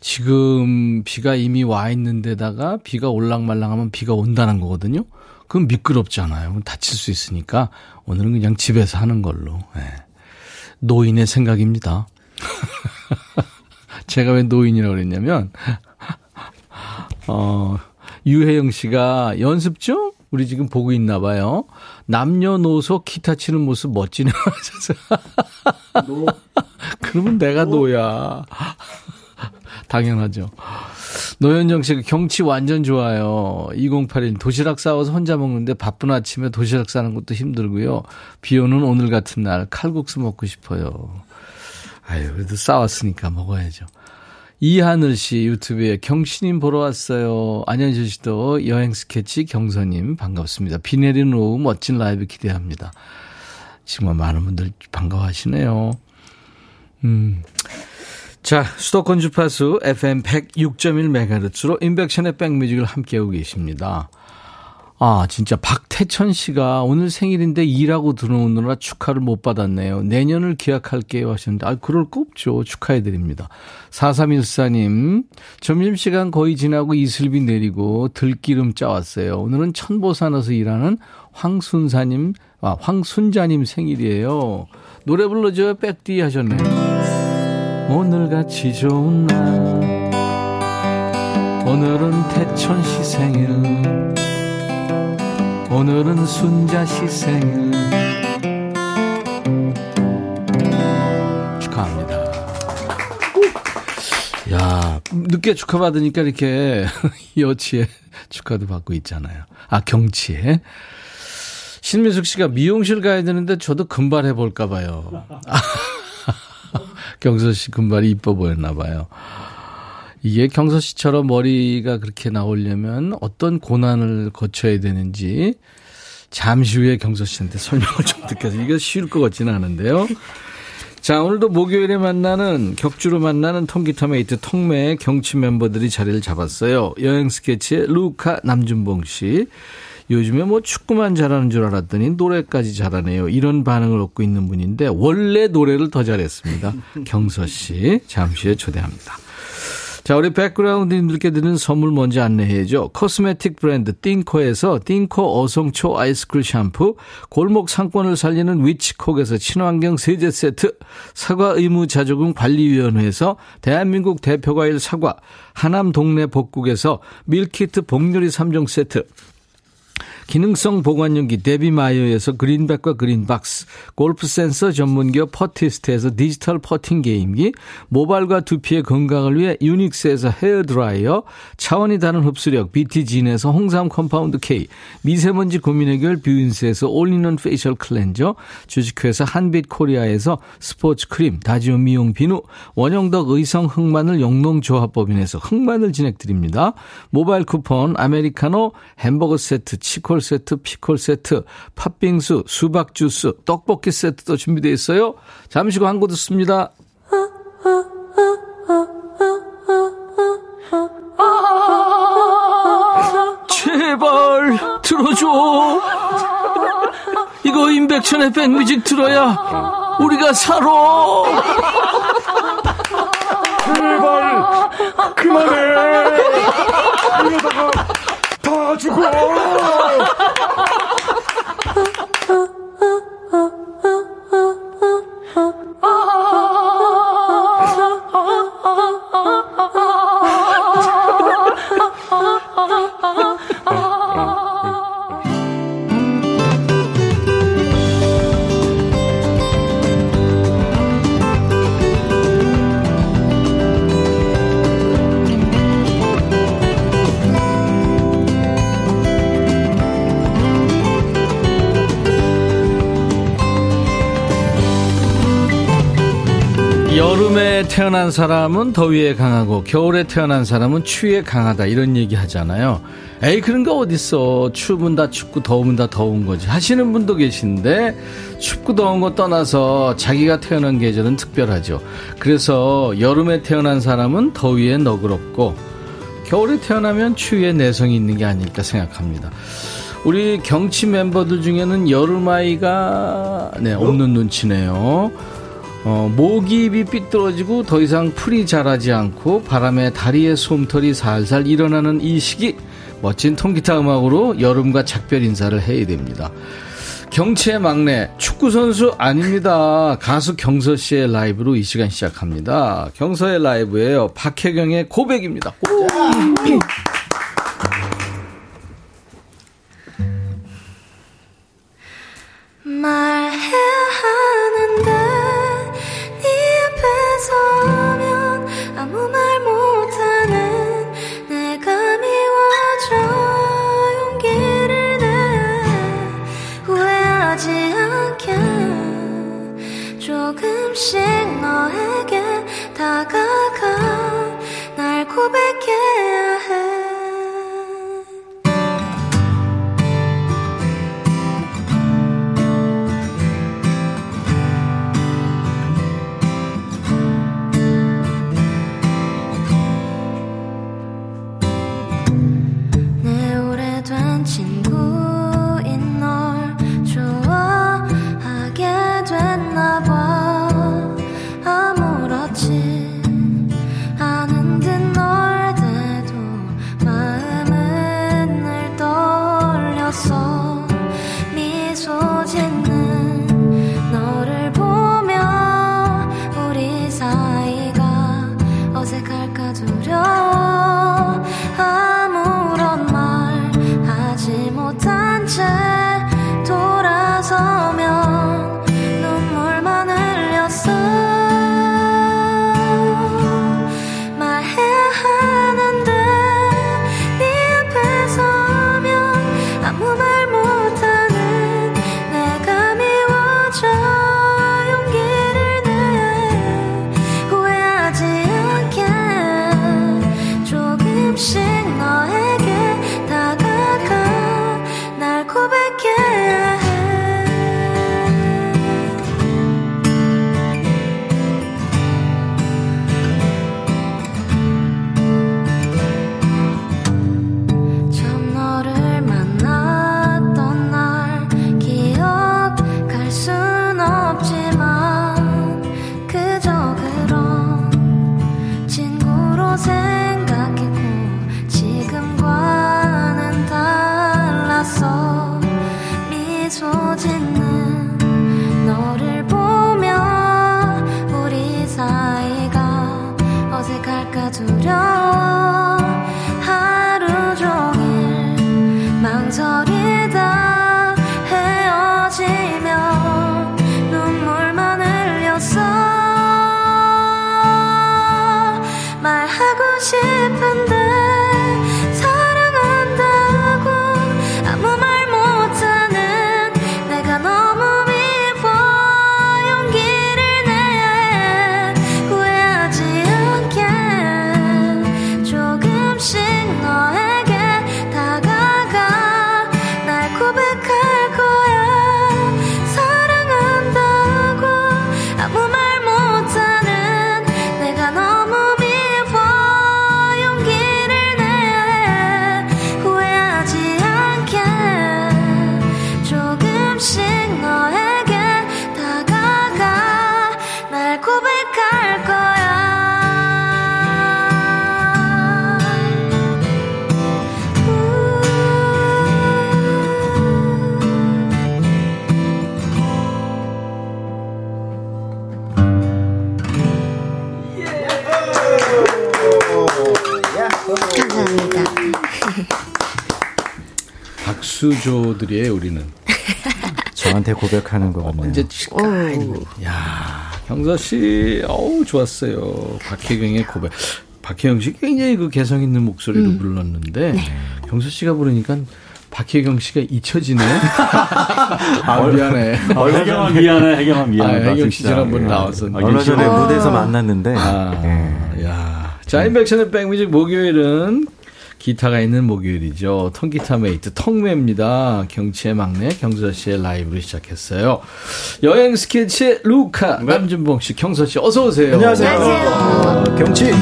지금 비가 이미 와 있는 데다가 비가 올랑말랑하면 비가 온다는 거거든요. 그럼 미끄럽잖아요. 다칠 수 있으니까 오늘은 그냥 집에서 하는 걸로. 네. 노인의 생각입니다. 제가 왜 노인이라고 그랬냐면 어, 유혜영 씨가 연습 중? 우리 지금 보고 있나 봐요. 남녀노소 기타 치는 모습 멋지네. 노. 그러면 내가 노. 노야. 당연하죠. 노현정 씨가 경치 완전 좋아요. 2081 도시락 싸와서 혼자 먹는데 바쁜 아침에 도시락 싸는 것도 힘들고요. 비 오는 오늘 같은 날 칼국수 먹고 싶어요. 아유, 그래도 싸웠으니까 먹어야죠. 이하늘 씨 유튜브에 경신님 보러 왔어요. 안현실 씨도 여행 스케치 경서님 반갑습니다. 비 내리는 오후 멋진 라이브 기대합니다. 정말 많은 분들 반가워하시네요. 음. 자, 수도권 주파수 FM 106.1MHz로 인백션의 백뮤직을 함께하고 계십니다. 아, 진짜 박태천 씨가 오늘 생일인데 일하고 들어오느라 축하를 못 받았네요. 내년을 기약할게요 하셨는데, 아, 그럴 거 없죠. 축하해드립니다. 4314님, 점심시간 거의 지나고 이슬비 내리고 들기름 짜왔어요. 오늘은 천보산에서 일하는 황순사님, 아, 황순자님 생일이에요. 노래 불러줘요. 백디 하셨네요. 오늘같이 좋은 날, 오늘은 태천 씨 생일. 오늘은 순자 씨 생일 축하합니다. 야 늦게 축하받으니까 이렇게 여치에 축하도 받고 있잖아요. 아 경치에 신민숙 씨가 미용실 가야 되는데 저도 금발 해 볼까 봐요. 경서 씨 금발이 이뻐 보였나 봐요. 이게 경서 씨처럼 머리가 그렇게 나오려면 어떤 고난을 거쳐야 되는지 잠시 후에 경서 씨한테 설명을 좀 듣겠습니다. 이게 쉬울 것 같지는 않은데요. 자, 오늘도 목요일에 만나는, 격주로 만나는 통기타 메이트 통메의 경치 멤버들이 자리를 잡았어요. 여행 스케치의 루카 남준봉 씨. 요즘에 뭐 축구만 잘하는 줄 알았더니 노래까지 잘하네요. 이런 반응을 얻고 있는 분인데, 원래 노래를 더 잘했습니다. 경서 씨. 잠시 후에 초대합니다. 자, 우리 백그라운드님들께 드리는 선물 먼저 안내해야죠. 코스메틱 브랜드 띵코에서 띵코 어성초 아이스크림 샴푸, 골목 상권을 살리는 위치콕에서 친환경 세제 세트, 사과 의무 자조금 관리위원회에서 대한민국 대표과일 사과, 하남 동네 복국에서 밀키트 복요리 3종 세트, 기능성 보관용기 데비마이어에서 그린백과 그린박스, 골프 센서 전문기업 퍼티스트에서 디지털 퍼팅 게임기, 모발과 두피의 건강을 위해 유닉스에서 헤어드라이어, 차원이 다른 흡수력 BT진에서 홍삼 컴파운드 K, 미세먼지 고민 해결 뷰인스에서 all-in-one facial cleanser, 주식회사 한빛 코리아에서 스포츠 크림, 다지오 미용 비누, 원형덕 의성 흑마늘 영농조합법인에서 흑마늘 진행드립니다. 모바일 쿠폰, 아메리카노, 햄버거 세트, 치콜 세트, 피콜 세트, 팥빙수, 수박 주스, 떡볶이 세트도 준비되어 있어요. 잠시 후 광고 듣습니다. 제발 들어줘. 이거 임백천의 백뮤직 들어야 우리가 살아. 제발 그만해. 다 죽어. 태어난 사람은 더위에 강하고 겨울에 태어난 사람은 추위에 강하다 이런 얘기 하잖아요. 에이 그런 거 어딨어. 추우면 다 춥고 더우면 다 더운 거지. 하시는 분도 계신데 춥고 더운 거 떠나서 자기가 태어난 계절은 특별하죠. 그래서 여름에 태어난 사람은 더위에 너그럽고 겨울에 태어나면 추위에 내성이 있는 게 아닐까 생각합니다. 우리 경치 멤버들 중에는 여름아이가 네, 없는 눈치네요. 어, 모기잎이 삐뚤어지고 더 이상 풀이 자라지 않고 바람에 다리에 솜털이 살살 일어나는 이 시기 멋진 통기타 음악으로 여름과 작별 인사를 해야 됩니다. 경치의 막내 축구 선수 아닙니다. 가수 경서 씨의 라이브로 이 시간 시작합니다. 경서의 라이브예요. 박혜경의 고백입니다. 어색할 박수조들이에요, 우리는. 저한테 고백하는 것 같네요. 이제 야, 경서 씨, 어우 좋았어요. 박혜경의 고백. 박혜경 씨 굉장히 그 개성 있는 목소리로 음. 불렀는데 네. 경서 씨가 부르니까 박혜경 씨가 잊혀지네. 아, 미안해. 어, 혜경아 미안해, 혜경아 미안해. 아, 혜경 씨. 지난번 예. 나와서 얼마 전에 아. 무대에서 만났는데. 아, 예. 야. 자, 인백션의 백뮤직 목요일은 기타가 있는 목요일이죠. 통기타 메이트 통메입니다. 경치의 막내 경서 씨의 라이브로 시작했어요. 여행 스케치의 루카 남준봉 씨, 경서 씨 어서 오세요. 안녕하세요. 어, 경치.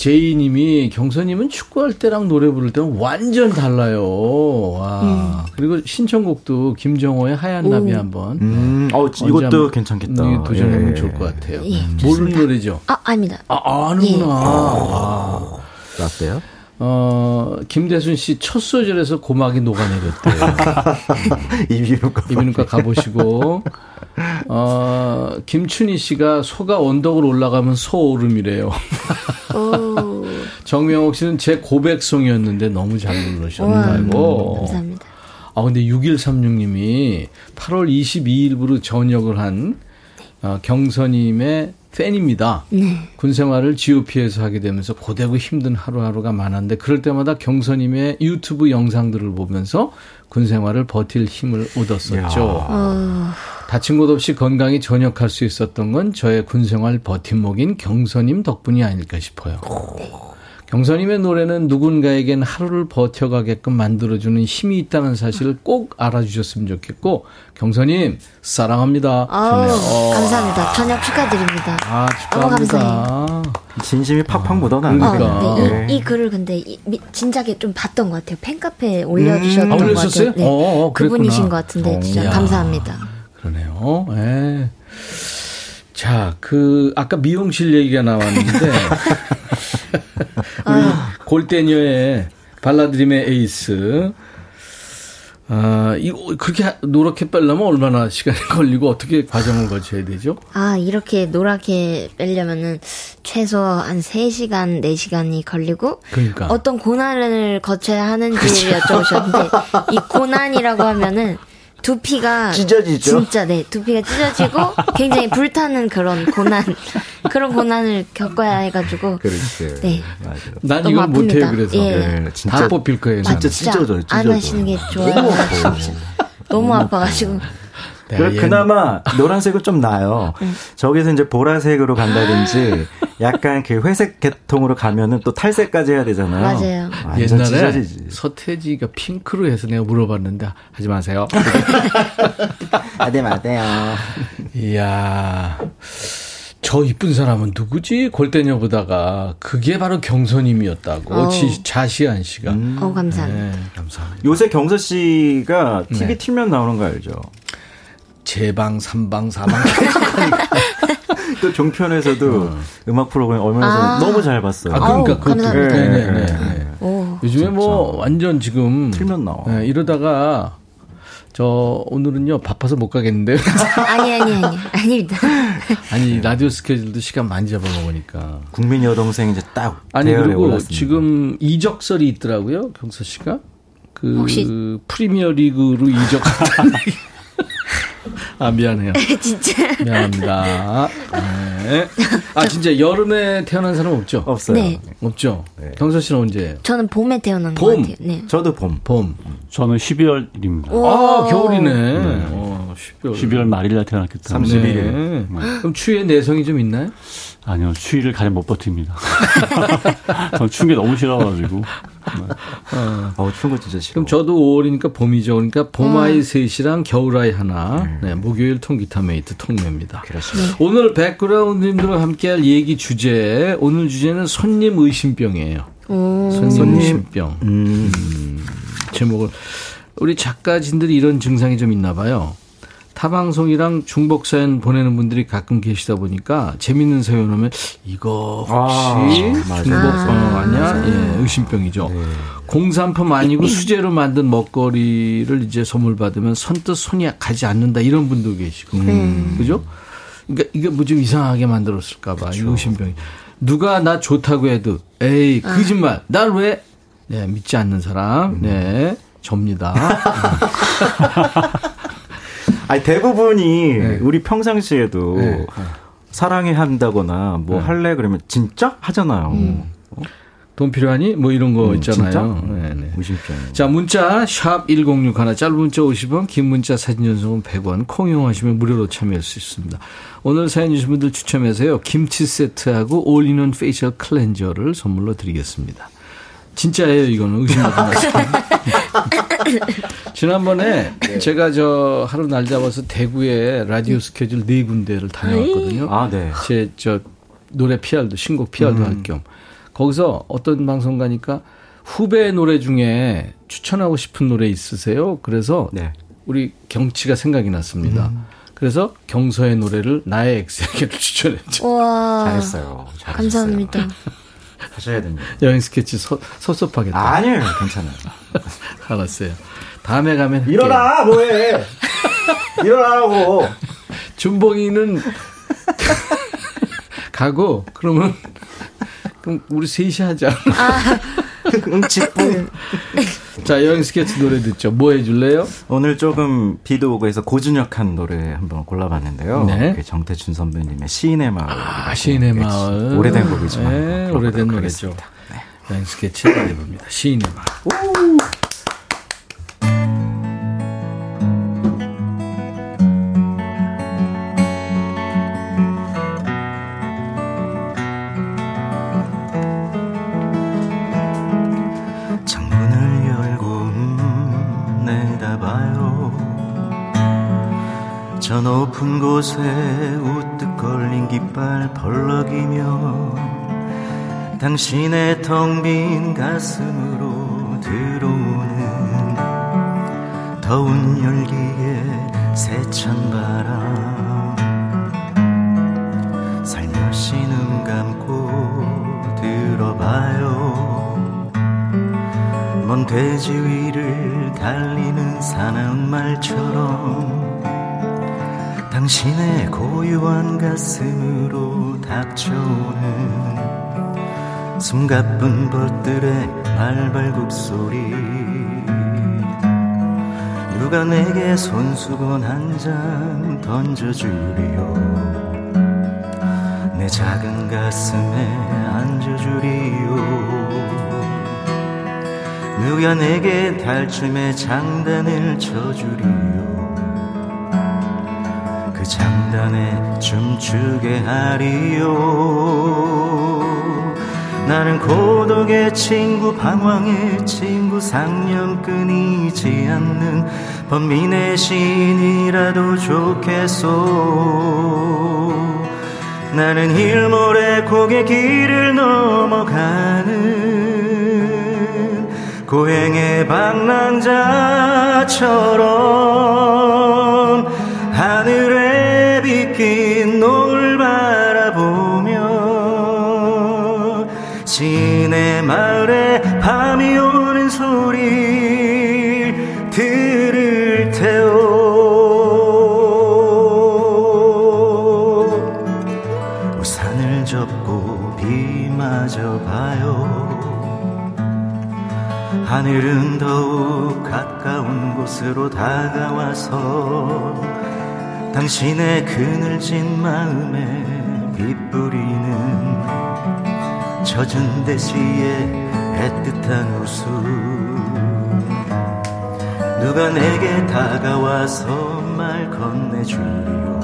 제이님이 경서님은 축구할 때랑 노래 부를 때는 완전 달라요. 와. 그리고 신청곡도 김정호의 하얀 나비 한번. 음, 어, 이것도 한번 괜찮겠다. 이 도전해보면 예. 좋을 것 같아요. 예, 모르는 노래죠? 아, 아닙니다. 아, 아는구나. 아. 어때요? 어, 김대순 씨 첫 소절에서 고막이 녹아내렸대요. 이비인후과. 이비인후과 가보시고, 어, 김춘희 씨가 소가 언덕을 올라가면 소오름이래요. 오, 정명옥 씨는 제 고백송이었는데 너무 잘 우와, 부르셨다고. 감사합니다. 아, 근데 6136님이 8월 22일부로 전역을 한 어, 경선님의 팬입니다. 네. 군 생활을 GOP에서 하게 되면서 고되고 힘든 하루하루가 많았는데 그럴 때마다 경선님의 유튜브 영상들을 보면서 군 생활을 버틸 힘을 얻었었죠. 어, 다친 곳 없이 건강히 전역할 수 있었던 건 저의 군 생활 버팀목인 경선님 덕분이 아닐까 싶어요. 경선님의 노래는 누군가에겐 하루를 버텨가게끔 만들어주는 힘이 있다는 사실을 꼭 알아주셨으면 좋겠고 경선님 사랑합니다. 아우. 어. 감사합니다. 저녁 축하드립니다. 아 너무 축하합니다. 진심이 팍팍 묻어나네. 그러니까. 어, 네, 예. 이, 이 글을 근데 이, 미- 진작에 좀 봤던 것 같아요. 팬카페에 올려주셨던 아, 것? 같아요. 네. 어, 어. 그분이신 것 같은데 진짜 야. 감사합니다. 그러네요. 예. 자, 그 아까 미용실 얘기가 나왔는데 우리 골대녀의 발라드림의 에이스. 아, 이거 그렇게 하- 노랗게 빼려면 얼마나 시간이 걸리고 어떻게 과정을 거쳐야 되죠? 아, 이렇게 노랗게 빼려면은 최소 한 3시간, 4시간이 걸리고 그러니까. 어떤 고난을 거쳐야 하는지를 여쭤보셨는데 이 고난이라고 하면은 두피가 찢어지죠? 진짜 네 두피가 찢어지고 굉장히 불타는 그런 고난 그런 고난을 겪어야 해가지고 그렇지. 네. 맞아요. 난 너무 이걸 못해요. 그래서 예. 네, 다 진짜 뽑힐 거예요. 진짜. 찢어져요, 안 찢어져. 하시는 게 좋아요. 너무 아파가지고 네, 그, 얘는- 그나마 노란색은 좀 나아요. 저기서 이제 보라색으로 간다든지 약간 그 회색 계통으로 가면은 또 탈색까지 해야 되잖아요. 맞아요. 옛날에 찢어지지. 서태지가 핑크로 해서 내가 물어봤는데 하지 마세요. 아네 맞아요. 이야. 저 이쁜 사람은 누구지? 골대녀 보다가 그게 바로 경선님이었다고 어. 지, 자시안 씨가. 어 감사합니다. 네, 감사합니다. 요새 경서 씨가 TV 네. 틀면 나오는 거 알죠? 제방, 삼방, 사방. 또 종편에서도 음악 프로그램 얼마나 아. 너무 잘 봤어요. 아, 그러니까 아우, 그것도. 감사합니다. 네, 네, 네, 네. 오 요즘에 뭐 완전 지금 틀면 나와. 네, 이러다가 저 오늘은요 바빠서 못 가겠는데요. 아니 아니 아니 아닙니다. 아니 라디오 스케줄도 시간 많이 잡아먹으니까. 국민 여동생 이제 딱 아니 그리고 올랐습니다. 지금 이적설이 있더라고요 경서 씨가 그 혹시- 프리미어 리그로 얘기. 아 미안해요. 진짜. 미안합니다. 네. 아 진짜 여름에 태어난 사람 없죠? 없어요. 네. 없죠. 네. 경서 씨는 언제예요? 저는 봄에 태어난 봄. 것 같아요. 네. 저도 봄. 봄. 저는 12월입니다. 아 겨울이네. 어, 12월. 12월 말일 날 태어났기 때문에. 31일. 네. 그럼 추위에 내성이 좀 있나요? 아니요, 추위를 가장 못 버팁니다. 전 추운 게 너무 싫어가지고. 어, 추운 거 진짜 싫어. 그럼 저도 5월이니까 봄이죠. 그러니까 봄아이 셋이랑 겨울아이 하나. 네, 목요일 통기타 메이트 통메입니다. 그렇습니다. 오늘 백그라운드님들과 함께할 얘기 주제 오늘 주제는 손님 의심병이에요. 손님, 손님. 의심병 음. 제목을 우리 작가진들이 이런 증상이 좀 있나 봐요. 타방송이랑 중복 사연 보내는 분들이 가끔 계시다 보니까 재밌는 사연 오면 이거 혹시 아, 맞아요. 중복번호 아니야? 예, 의심병이죠. 공산품 아니고 수제로 만든 먹거리를 이제 선물 받으면 선뜻 손이 가지 않는다 이런 분도 계시고 그죠? 그러니까 이게 뭐 좀 이상하게 만들었을까봐 이 의심병이 누가 나 좋다고 해도 에이 거짓말 날 왜? 네 믿지 않는 사람 네 접니다. 아니 대부분이 네. 우리 평상시에도 네. 사랑해 한다거나 뭐 네. 할래 그러면 진짜 하잖아요. 돈 필요하니? 뭐 이런 거 음, 있잖아요. 진짜? 네네. 의심병. 자, 문자 샵 1061, 짧은 문자 50원, 긴 문자 사진 전송은 100원, 콩 이용하시면 무료로 참여할 수 있습니다. 오늘 사연 주신 분들 추첨해서요. 김치 세트하고 all-in-one facial cleanser를 선물로 드리겠습니다. 진짜예요, 이거는. 의심하지 마세요. 지난번에 제가 저 하루 날 잡아서 대구에 라디오 스케줄 네 군데를 다녀왔거든요. 아, 네. 제 저 노래 PR도 신곡 PR도 할겸 거기서 어떤 방송 가니까 후배 노래 중에 추천하고 싶은 노래 있으세요? 그래서 네. 우리 경치가 생각이 났습니다. 그래서 경서의 노래를 나의 엑스에게를 추천했죠. 와. 잘했어요. 잘하셨어요. 감사합니다. 하셔야 됩니다. 여행 스케치 섭- 섭섭하겠다. 아니에요. 괜찮아요. 알았어요. 다음에 가면 할게요. 일어나 뭐해? 일어나라고. 준봉이는 가고 그러면 그럼 우리 셋이 하자. 응치뿡. 자 여행 스케치 노래 듣죠. 뭐 해줄래요? 오늘 조금 비도 오고 해서 고준혁한 노래 한번 골라봤는데요. 네. 그 정태춘 선배님의 시인의 마을. 아, 시인의 마을. 오래된 곡이지만. 네, 오래된 노래죠. 네. 여행 스케치 해봅니다. 시인의 마을. 창 저 높은 곳에 우뚝 걸린 깃발 벌럭이며 당신의 텅 빈 가슴으로 들어오는 더운 열기에 세찬 바람. 살며시 눈 감고 들어봐요. 먼 돼지 위를 달리는 사나운 말처럼 당신의 고요한 가슴으로 닥쳐오는 숨가쁜 벗들의 말발굽 소리. 누가 내게 손수건 한장 던져주리요? 내 작은 가슴에 앉아주리요? 누가 내게 달춤의 장단을 쳐주리요? 그 장단에 춤추게 하리요. 나는 고독의 친구 방황의 친구 상념 끊이지 않는 번민의 시인이라도 좋겠소. 나는 일몰의 고개 길을 넘어가는 고행의 방랑자처럼 하늘에 별이 낀 노을 바라보며 시내 마을에 밤이 오는 소리 들을 테오. 우산을 접고 비 맞아 봐요. 하늘은 더욱 가까운 곳으로 다가와서 당신의 그늘진 마음에 빛부리는 젖은 대시에 애틋한 웃음. 누가 내게 다가와서 말 건네주리요?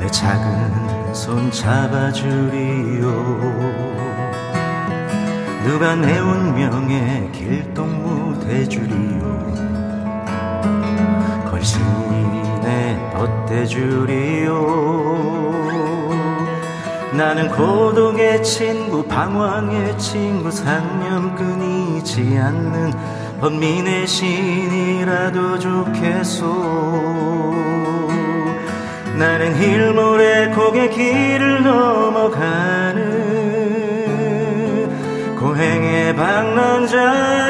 내 작은 손 잡아주리요? 누가 내 운명의 길동무 돼주리 요 걸신에 덧대주리요. 나는 고독의 친구 방황의 친구 상념 끊이지 않는 번민의 신이라도 좋겠소. 나는 힐모래 고개 길을 넘어가는 고행의 방랑자처럼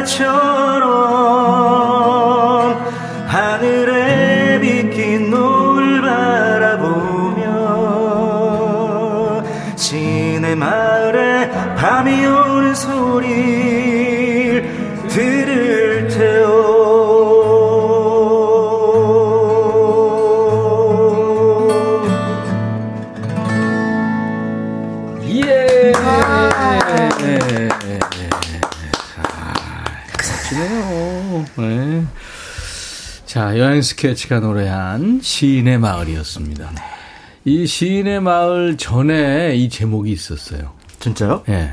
여행 스케치가 노래한 시인의 마을이었습니다. 이 시인의 마을 전에 이 제목이 있었어요. 진짜요? 예.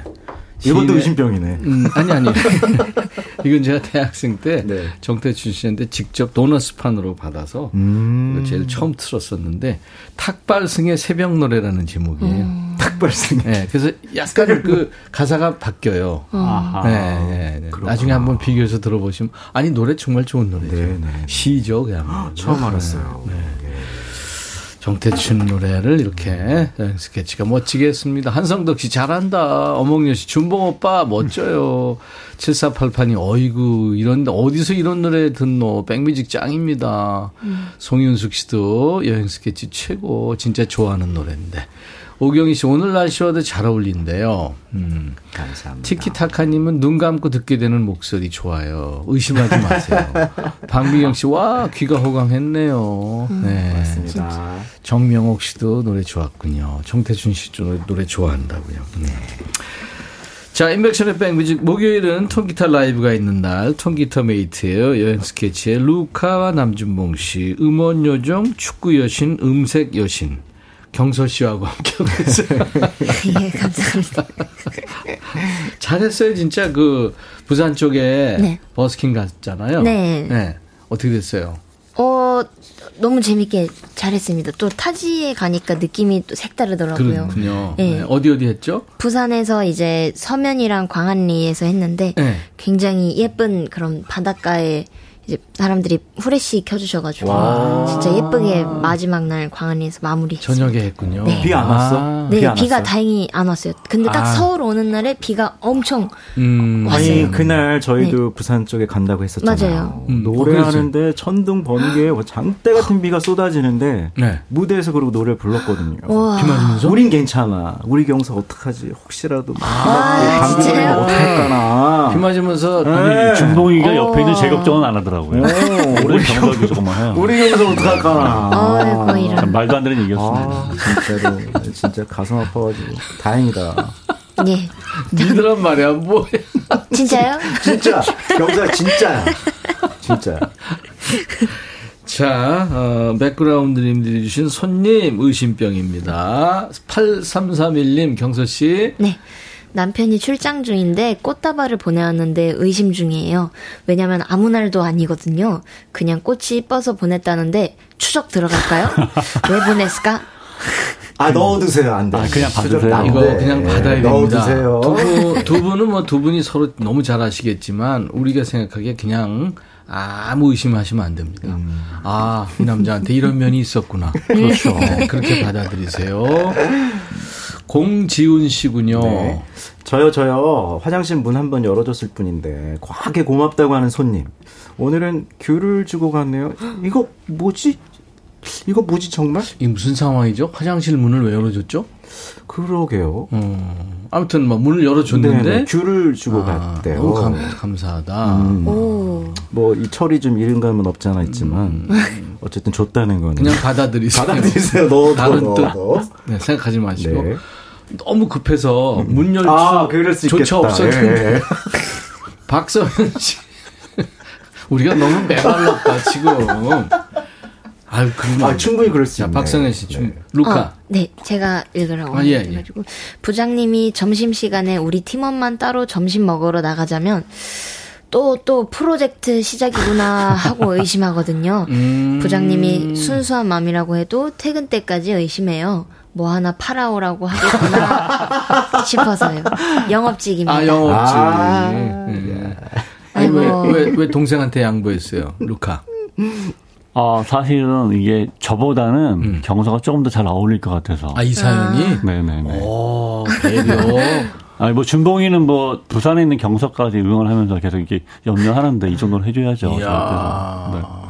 이것도 시인의- 의심병이네. 음, 아니, 아니. 이건 제가 대학생 때 네. 정태춘 씨한테 직접 도너스판으로 받아서 음. 제일 처음 틀었었는데 탁발승의 새벽 노래라는 제목이에요. 탁발승. 네, 그래서 약간 그 가사가 바뀌어요. 아하. 네, 네, 네. 나중에 한번 비교해서 들어보시면 아니 노래 정말 좋은 노래죠. 네, 네. 시죠, 그냥. 처음 알았어요. 네. 정태춘 노래를 이렇게 스케치가 멋지게 했습니다. 한성덕 씨 잘한다. 어몽여 씨 준봉 오빠 멋져요. 7488이 어이구 이런 어디서 이런 노래 듣노 백뮤직 짱입니다. 송윤숙 씨도 여행 스케치 최고 진짜 좋아하는 노래인데. 오경희 씨 오늘 날씨와도 잘 어울린대요. 음. 감사합니다. 티키타카님은 눈 감고 듣게 되는 목소리 좋아요. 의심하지 마세요. 방비경 씨, 와, 귀가 호강했네요. 네. 맞습니다. 정명옥 씨도 노래 좋았군요. 정태춘 씨도 노래 좋아한다고요. 네. 자, 인백션의 백뮤직 목요일은 통기타 라이브가 있는 날 통기타 메이트예요. 여행 스케치의 루카와 남준봉 씨, 음원 요정, 축구 여신, 음색 여신. 경서 씨하고 함께 하고 있어요. 예, 감사합니다. 잘했어요, 진짜. 그, 부산 쪽에 네. 버스킹 갔잖아요. 네. 어떻게 됐어요? 어, 너무 재밌게 잘했습니다. 또 타지에 가니까 느낌이 또 색다르더라고요. 그렇군요. 네. 네. 어디 어디 했죠? 부산에서 이제 서면이랑 광안리에서 했는데 네. 굉장히 예쁜 그런 바닷가에 이제 사람들이 후레쉬 켜주셔가지고 와. 진짜 예쁘게 마지막 날 광안리에서 마무리했어요. 저녁에 했군요. 네. 비안 왔어? 아, 네, 비안 비가 왔어요? 다행히 안 왔어요. 근데 딱 아. 서울 오는 날에 비가 엄청 음. 왔어요. 아니 그날 저희도 부산 쪽에 간다고 했었잖아요. 네. 맞아요. 음, 노래하는데 천둥 번개에 장대 같은 비가 쏟아지는데 네. 무대에서 그리고 노래를 불렀거든요. 와. 비 맞으면서? 우린 괜찮아. 우리 경서 어떡하지? 혹시라도 막 아, 감기 걸리면 진짜요? 어떡할까나. 비 맞으면서 네. 준봉이가 옆에 있는 어. 제 걱정은 안 하더라고 요. 오, 우리 경박이 조금만 해요. 우리 경서 어떡할까나. 어이구 참 이런 말도 안 되는 얘기였습니다. 아, 진짜로 진짜 가슴 아파가지고 다행이다. 예 니들한 말이야 뭐야? 진짜요? 진짜 경사 진짜야. 진짜. 자, 어, 백그라운드님들이 주신 손님 의심병입니다. 8331님 경서 씨. 네. 남편이 출장 중인데 꽃다발을 보내왔는데 의심 중이에요. 왜냐면 아무 날도 아니거든요. 그냥 꽃이 이뻐서 보냈다는데 추적 들어갈까요? 왜 보냈을까? 아 넣어두세요 안 돼. 아, 그냥 받으세요. 이거 돼. 그냥 받아야 넣어두세요. 됩니다. 두, 분, 두 분은 뭐 두 분이 서로 너무 잘 아시겠지만 우리가 생각하기에 그냥 아무 의심하시면 안 됩니다. 음. 아, 이 남자한테 이런 면이 있었구나. 그렇죠. 네, 그렇게 받아들이세요. 공지훈 씨군요. 네. 저요 저요 화장실 문 한번 열어줬을 뿐인데 과하게 고맙다고 하는 손님. 오늘은 귤을 주고 갔네요. 이거 뭐지? 이거 뭐지 정말? 이 무슨 상황이죠? 화장실 문을 왜 열어줬죠? 그러게요. 음, 아무튼 뭐 문을 열어줬는데 네네, 귤을 주고 아, 갔대요. 너무 감, 감사하다. 음. 오. 뭐이 철이 좀 이른 감은 없잖아 있지만 어쨌든 줬다는 거는 음. 그냥 받아들이세요. 받아들이세요. 너, 다른 너, 뜻 너. 네, 생각하지 마시고 네. 너무 급해서 문 열수 아, 그럴 수 있겠다. 조차 없었는데 예, 예. 박서현 씨 우리가 너무 메말랐다 지금. 아유 그러면 아, 충분히 그럴 수자 있네. 박성현 씨, 중, 네. 루카. 어, 네, 제가 읽으라고 아, 예, 해가지고 부장님이 점심 시간에 우리 팀원만 따로 점심 먹으러 나가자면 또또 프로젝트 시작이구나 하고 의심하거든요. 음. 부장님이 순수한 마음이라고 해도 퇴근 때까지 의심해요. 뭐 하나 팔아오라고 하겠구나 싶어서요. 영업직입니다. 아 영업직. 아, 예. 아니 아이고. 왜왜 왜 동생한테 양보했어요, 루카? 아, 사실은 이게 저보다는 경서가 조금 더 잘 어울릴 것 같아서. 아 이 사연이. 네네네. 오 배려. 아니, 뭐, 준봉이는 뭐, 부산에 있는 경서까지 응원하면서 계속 이렇게 염려하는데 이 정도는 해줘야죠. 이야.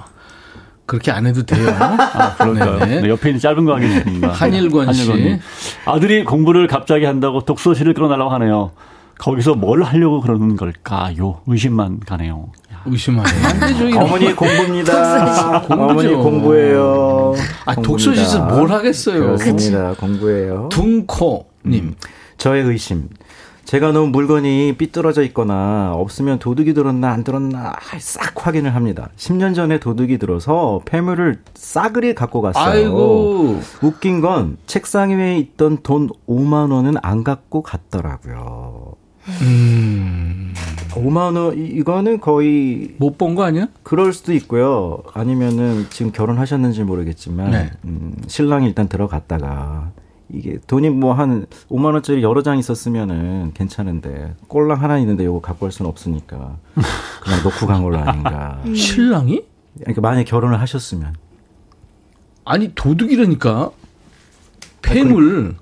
그렇게 안 해도 돼요. 아, 그런가요? 네. 네, 옆에 있는 짧은 거 하겠습니다. 한일권 씨. 한일권님. 아들이 공부를 갑자기 한다고 독서실을 끌어달라고 하네요. 거기서 뭘 하려고 그러는 걸까요? 의심만 가네요. 이런 어머니 공부입니다. 어머니 공부예요. 아. 독서실에서 뭘 하겠어요. 그렇습니다. 공부예요. 둥코님. 저의 의심. 제가 놓은 물건이 삐뚤어져 있거나 없으면 도둑이 들었나 안 들었나 싹 확인을 합니다. 10년 전에 도둑이 들어서 폐물을 싸그리 갖고 갔어요. 아이고. 웃긴 건 책상 위에 있던 돈 5만 원은 안 갖고 갔더라고요. 음. 5만 원 이- 이거는 거의 못 본 거 아니야? 그럴 수도 있고요. 아니면은 지금 결혼하셨는지 모르겠지만 네. 음, 신랑이 일단 들어갔다가 이게 돈이 뭐 한 5만 원짜리 여러 장 있었으면은 괜찮은데 꼴랑 하나 있는데 요거 갖고 갈 수는 없으니까 그냥 놓고 간 걸로 아닌가. 신랑이? 그러니까 만약 에 결혼을 하셨으면 아니 도둑이라니까. 폐물.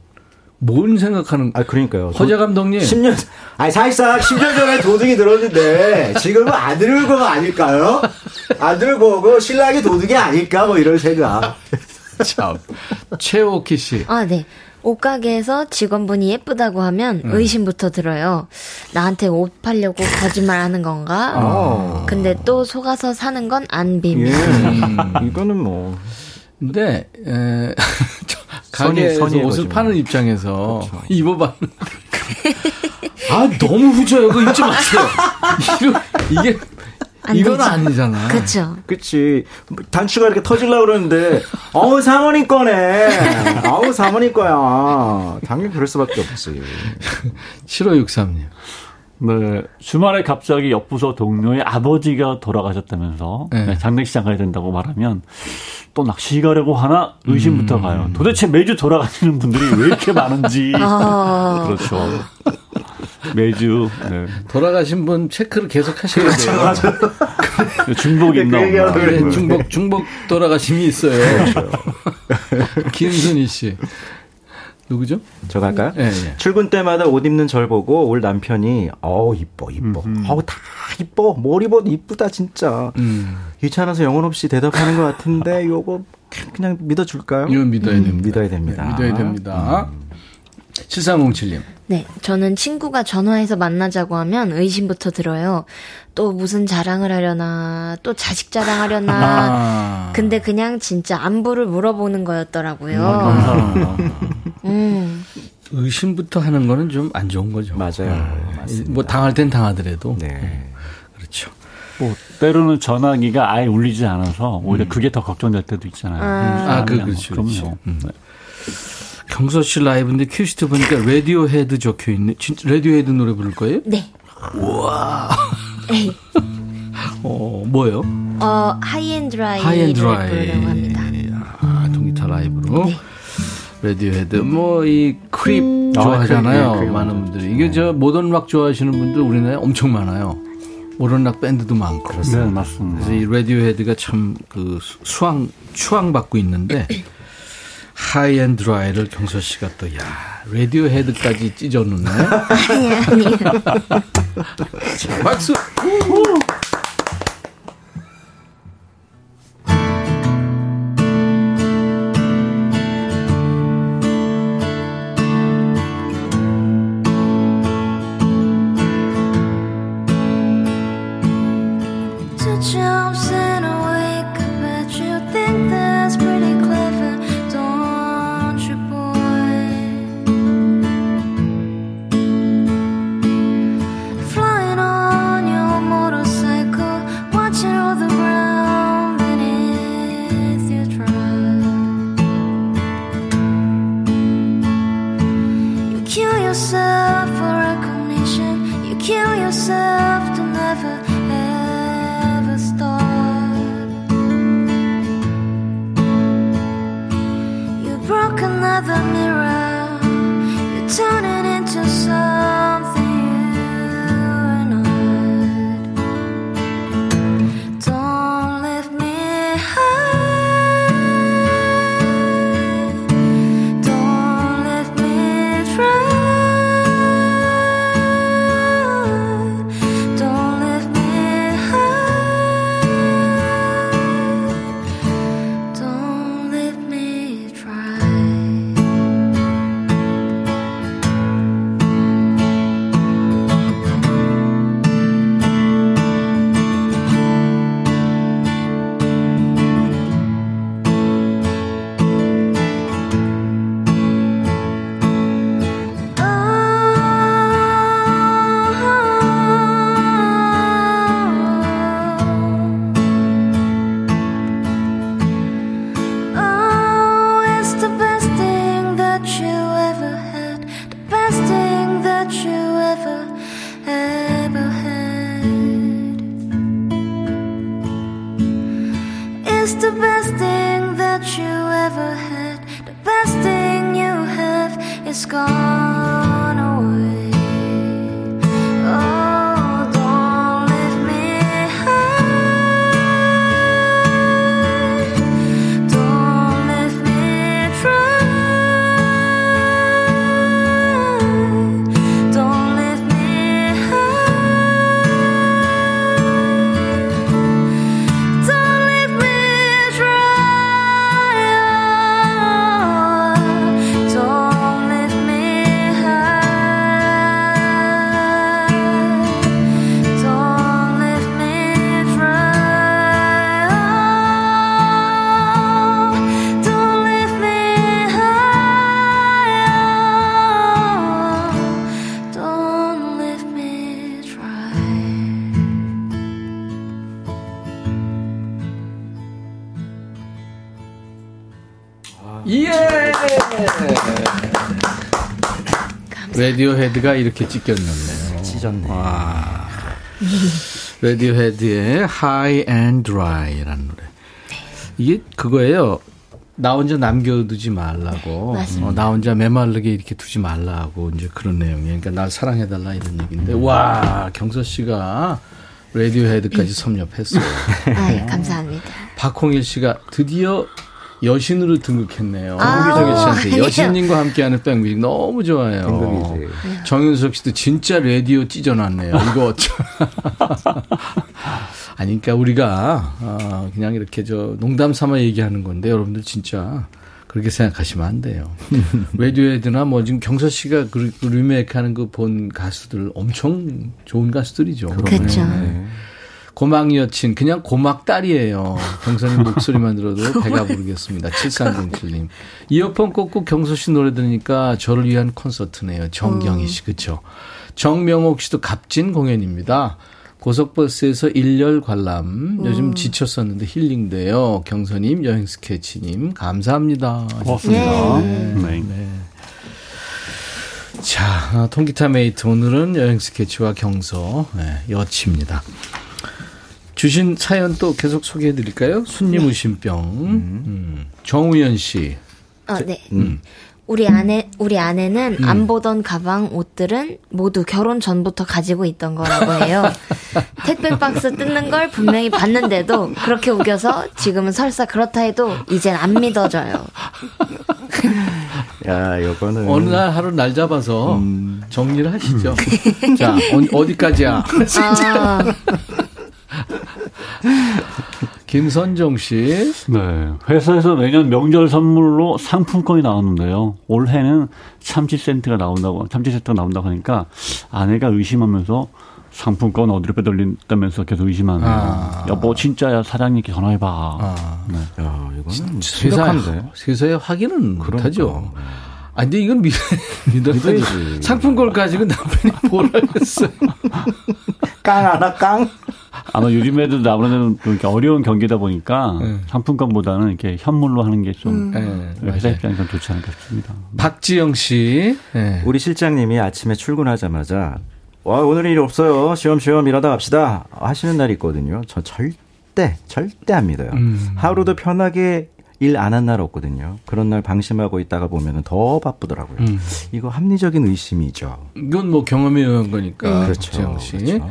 뭔 생각하는? 아 그러니까요. 허재 감독님. 10년 아니 사실상 10년 전에 도둑이 들었는데 지금은 안 들을 거가 아닐까요? 안 들을 거고 신랑이 도둑이 아닐까 뭐 이런 생각. 참. 최오키 씨. 아, 네. 옷가게에서 직원분이 예쁘다고 하면 음. 의심부터 들어요. 나한테 옷 팔려고 거짓말 하는 건가? 어. 근데 또 속아서 사는 건안 빔. 예. 음. 이거는 뭐 근데 에, 저 선의- 가게에서 선의의 옷을 뭐. 파는 입장에서 입어봤는데 아 너무 후져요. 그거 입지 마세요. 이거, 이게 안 이건 되죠. 아니잖아. 그쵸. 그치. 단추가 이렇게 터질라 그러는데, 어우, 사모님 거네. 어우, 사모님 거야. 당연히 그럴 수밖에 없지. 7563님. 네. 주말에 갑자기 옆부서 동료의 아버지가 돌아가셨다면서 네. 네, 장례식장 가야 된다고 말하면 또 낚시 가려고 하나 의심부터 가요. 도대체 매주 돌아가시는 분들이 왜 이렇게 많은지. 아. 그렇죠. 매주 네. 돌아가신 분 체크를 계속 하셔야 돼요. 중복이 있나 그 얘기하려고 없나. 네, 중복 중복 돌아가심이 있어요. 김순희 씨. 누구죠? 저 갈까요? 예, 예. 출근 때마다 옷 입는 절 보고 올 남편이, 어우, 이뻐, 이뻐. 어우, 다 이뻐. 뭘 입어도 이쁘다, 진짜. 음. 귀찮아서 영혼 없이 대답하는 것 같은데, 요거 그냥 믿어줄까요? 이건 믿어야 음, 됩니다. 믿어야 됩니다. 네, 믿어야 됩니다. 7307님. 네, 저는 친구가 전화해서 만나자고 하면 의심부터 들어요. 또 무슨 자랑을 하려나, 또 자식 자랑하려나. 아. 근데 그냥 진짜 안부를 물어보는 거였더라고요. 아. 음, 의심부터 하는 거는 좀 안 좋은 거죠. 맞아요. 맞습니다. 뭐 당할 땐 당하더라도. 네. 그렇죠. 뭐 때로는 전화기가 아예 울리지 않아서 오히려 그게 더 걱정될 때도 있잖아요. 아, 그, 그냥 그렇죠. 그럼요. 그렇죠. 음. 경서 씨 라이브인데 큐시트 보니까 라디오 헤드 적혀 있네. 진짜 라디오 헤드 노래 부를 거예요? 네. 에이, 어, 뭐요? 어, 하이앤드라이를 하이앤드라이. 부르려고 합니다. 아, 통기타 라이브로. 네. 라디오 헤드. 뭐, 이 Creep 음. 좋아하잖아요. 아, Creep, Creep. 많은 분들이. 이게 저 modern rock 좋아하시는 분들 우리나라에 엄청 많아요. modern rock 밴드도 많고. 네, 맞습니다. 그래서 이 Radiohead가 참 그 수왕, 추앙받고 있는데, High and Dry를 경서 씨가 또, 야, Radiohead까지 찢어놓네. 아니, 아니. 자, 박수! It's the best thing that you ever had, the best thing you have is gone Radiohead가 이렇게 찢겼는데요. 찢었네. 와. Radiohead의 High and Dry라는 노래. 이게 그거예요. 나 혼자 남겨두지 말라고. 맞습니다. 어, 나 혼자 메마르게 이렇게 두지 말라고 이제 그런 내용이에요. 그러니까 날 사랑해달라 이런 얘기인데, 와, 경서 씨가 Radiohead까지 섭렵했어요. 아, 예, 감사합니다. 박홍일 씨가 드디어 여신으로 등극했네요. 아, 홍기정희 씨한테. 여신님과 함께하는 백뮤직 너무 좋아요. 등극이지. 정윤석 씨도 진짜 라디오 찢어놨네요. 이거 어쩌. 아니, 그러니까 우리가 어, 그냥 이렇게 저 농담 삼아 얘기하는 건데 여러분들 진짜 그렇게 생각하시면 안 돼요. 라디오헤드나 뭐 지금 경서 씨가 그 리메이크하는 그 본 가수들 엄청 좋은 가수들이죠. 그렇죠. 네. 고막 여친 그냥 고막 딸이에요. 경선님 목소리만 들어도 배가 부르겠습니다. 7307님. 이어폰 꽂고 경서 씨 노래 들으니까 저를 위한 콘서트네요. 정경희 씨 그렇죠. 정명옥 씨도 값진 공연입니다. 고속버스에서 일렬 관람. 요즘 지쳤었는데 힐링돼요. 경선님, 여행 스케치님 감사합니다. 고맙습니다. 네. 자, 아, 통기타 메이트 오늘은 여행 스케치와 경서 네, 여치입니다. 주신 사연 또 계속 소개해 드릴까요? 손님 의심병. 음. 정우현 씨. 어, 네. 우리 아내, 우리 아내는 안 보던 가방, 옷들은 모두 결혼 전부터 가지고 있던 거라고 해요. 택배 박스 뜯는 걸 분명히 봤는데도 그렇게 우겨서 지금은 설사 그렇다 해도 이젠 안 믿어져요. 야, 요거는. 어느 날 하루 날 잡아서 정리를 하시죠. 자, 어, 어디까지야? 아, 김선정 씨. 네. 회사에서 매년 명절 선물로 상품권이 나왔는데요. 올해는 참치 세트가 나온다고, 참치 세트가 나온다고 하니까 아내가 의심하면서 상품권 어디로 빼돌린다면서 계속 의심하네요. 아. 여보 진짜야 사장님께 전화해봐. 아. 네. 야, 이거는 세상에, 심각한데. 세상에 확인은 못하죠. 아, 근데 이건 믿, 믿어야지. 믿어야지. 상품권 가지고 남편이 뭘 하겠어요. 깡 하나 깡. 아마 요즘에도 아무래도 이렇게 어려운 경기다 보니까 네. 상품권보다는 이렇게 현물로 하는 게좀 네, 회사 맞아요. 입장에서 좋지 않을까 싶습니다. 박지영 씨. 네. 우리 실장님이 아침에 출근하자마자 와 오늘 일 없어요. 쉬엄쉬엄 일하다 갑시다. 하시는 날이 있거든요. 저 절대 절대 안 믿어요. 음. 하루도 편하게 일안한날 없거든요. 그런 날 방심하고 있다가 보면 더 바쁘더라고요. 음. 이거 합리적인 의심이죠. 이건 뭐 경험에 의한 거니까. 그렇죠. 박지영 씨. 그렇죠.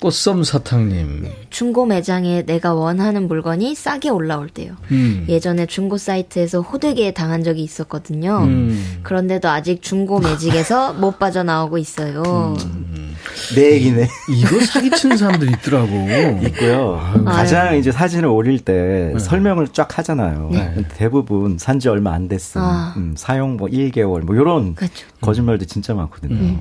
꽃썸 사탕님. 중고 매장에 내가 원하는 물건이 싸게 올라올 때요. 음. 예전에 중고 사이트에서 호되게 당한 적이 있었거든요. 음. 그런데도 아직 중고 매직에서 못 빠져나오고 있어요. 내 얘기네. 이거 사기치는 사람들 있더라고. 있고요. 가장 이제 사진을 올릴 때 설명을 쫙 하잖아요. 대부분 산 지 얼마 안 됐음. 아. 음, 사용 뭐 1개월 뭐 이런 그렇죠. 거짓말도 진짜 많거든요.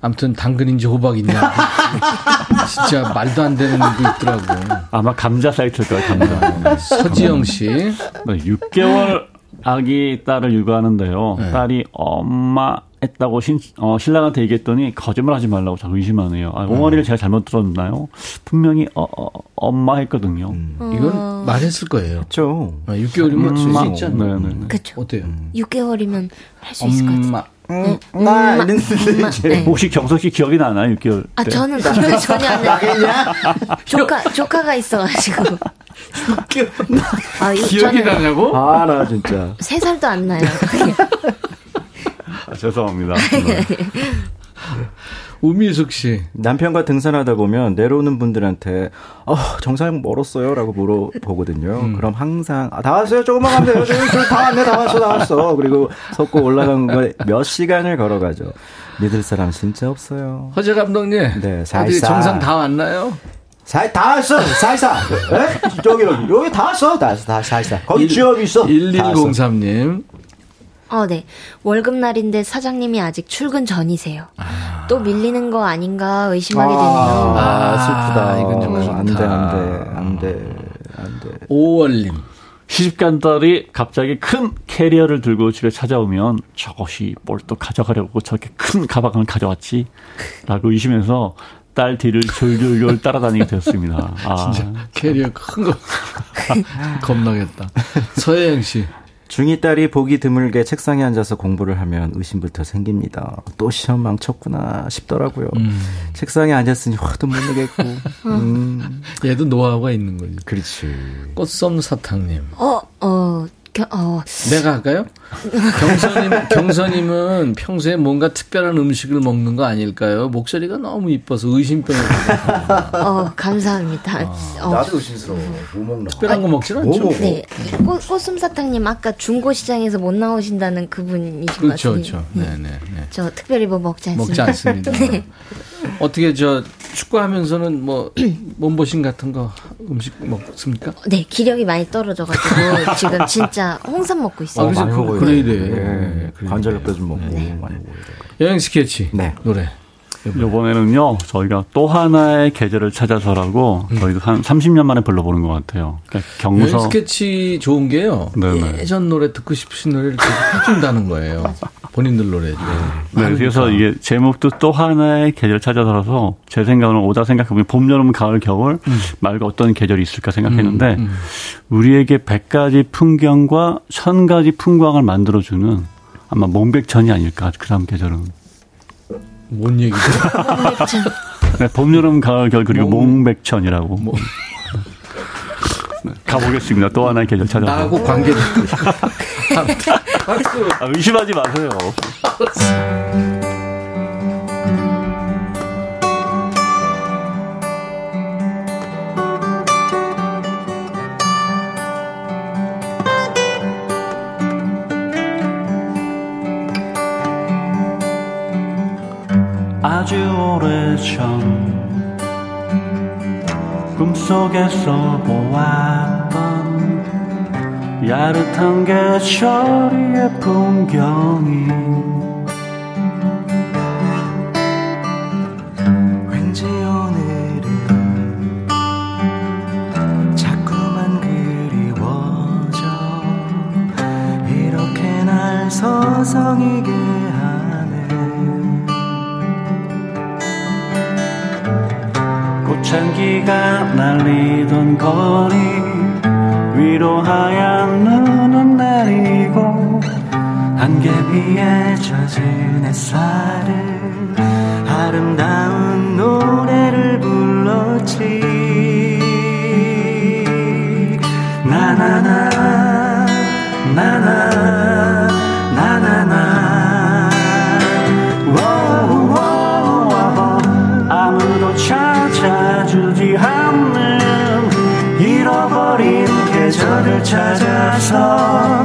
아무튼 당근인지 호박이냐. 진짜 말도 안 되는 게 있더라고. 아마 감자 사이트일 거예요. 감자. 서지영 씨. 네, 6개월 아기 딸을 육아하는데요. 네. 딸이 엄마 했다고 신, 어, 신랑한테 얘기했더니 거짓말 하지 말라고 자꾸 의심하네요. 아, 옹알이를 제가 잘못 들었나요? 분명히 어, 어, 엄마 했거든요. 이건 말했을 거예요. 그렇죠. 아, 6개월이면 음, 않나요? 네, 네, 네. 그렇죠. 어때요? 6개월이면 할 수 있을 것 같아요. 엄마. 나 엄마, 이런 엄마. 네. 혹시 경석 씨 기억이 나나요? 6개월 아 때? 저는 전혀 전혀 안 나요. 조카 조카가 있어가지고. 아, 이- 기억이 나냐고? 아, 나 진짜. 세 살도 안 나요. 아, 죄송합니다. 네. 우미숙 씨. 남편과 등산하다 보면 내려오는 분들한테 어, 정상 멀었어요? 라고 물어보거든요. 그럼 항상 아, 다 왔어요? 조금만 가면 돼요. 다 왔네, 다 왔어, 다 왔어. 그리고 섰고 올라간 거몇 시간을 걸어가죠. 믿을 사람 진짜 없어요. 허재 감독님. 네, 살살. 정상 다 왔나요? 살, 다 왔어, 살살. 에? 저기, 여기, 여기 다 왔어, 다, 다, 살살. 거기 지역 있어. 다 왔어. 1103님. 어, 네. 월급날인데 사장님이 아직 출근 전이세요. 또 밀리는 거 아닌가 의심하게 되네요. 아, 슬프다. 이건 좀 안 돼, 그렇다. 안 돼, 안 돼, 안 돼. 오월님. 시집간 딸이 갑자기 큰 캐리어를 들고 집에 찾아오면 저것이 뭘 또 가져가려고 저렇게 큰 가방을 가져왔지? 라고 의심해서 딸 뒤를 졸졸졸 따라다니게 되었습니다. 아, 캐리어 큰 거. 겁나겠다. 서혜영 씨. 중2 딸이 보기 드물게 책상에 앉아서 공부를 하면 의심부터 생깁니다. 또 시험 망쳤구나 싶더라고요. 책상에 앉았으니 화도 못 내겠고. 음. 얘도 노하우가 있는 거지. 그렇지. 꽃썸 사탕님. 어, 어, 겨, 어, 내가 할까요? 경선님, 경선님은 평소에 뭔가 특별한 음식을 먹는 거 아닐까요? 목소리가 너무 이뻐서 의심병이. 어, 감사합니다. 어, 의심스러워. 뭐 먹나? 특별한 거 먹진 않죠. 뭐? 네. 이 꽃, 꽃숨사탕님 아까 중고시장에서 못 나오신다는 그분이신 것 그렇죠, 같은데. 그렇죠. 네, 네, 네. 저 특별히 뭐 먹지 않습니다. 먹지 않습니다. 어떻게 저 축구하면서는 뭐 몸보신 같은 거 음식 먹습니까? 네, 기력이 많이 떨어져가지고 지금 진짜 홍삼 먹고 있어요. 아, 그래서 그- 그래야 돼. 예. 그래야 관절염도 좀 먹고. 네. 많이 먹어야 돼. 여행 스케치 네. 노래. 이번에는요, 저희가 또 하나의 계절을 찾아서라고 저희도 한 30년 만에 불러보는 것 같아요. 그러니까 경서. 스케치 좋은 게요. 네네. 예전 노래 듣고 싶으신 노래를 계속 해준다는 거예요. 본인들 노래. 네, 그래서 이게 제목도 또 하나의 계절 찾아서라서 제 생각으로는 오다 생각해보면 봄, 여름, 가을, 겨울 말고 어떤 계절이 있을까 생각했는데 우리에게 100가지 풍경과 1000가지 풍광을 만들어주는 아마 몽백천이 아닐까 그 다음 계절은. 뭔 얘기죠? 네, 봄, 여름, 가을, 겨울 그리고 몽- 몽백천이라고. 뭐, 네, 가보겠습니다. 또 하나의 계절 찾아서. 나하고 관계. 박수. 아, 의심하지 마세요. 아주 오래전 꿈속에서 보았던 야릇한 계절의 풍경이 왠지 오늘은 자꾸만 그리워져. 이렇게 날 서성이길 꽃향기가 날리던 거리 위로 하얀 눈은 내리고 안개비에 젖은 햇살을 아름다운 노래를 불렀지. 나나나 나나 찾아서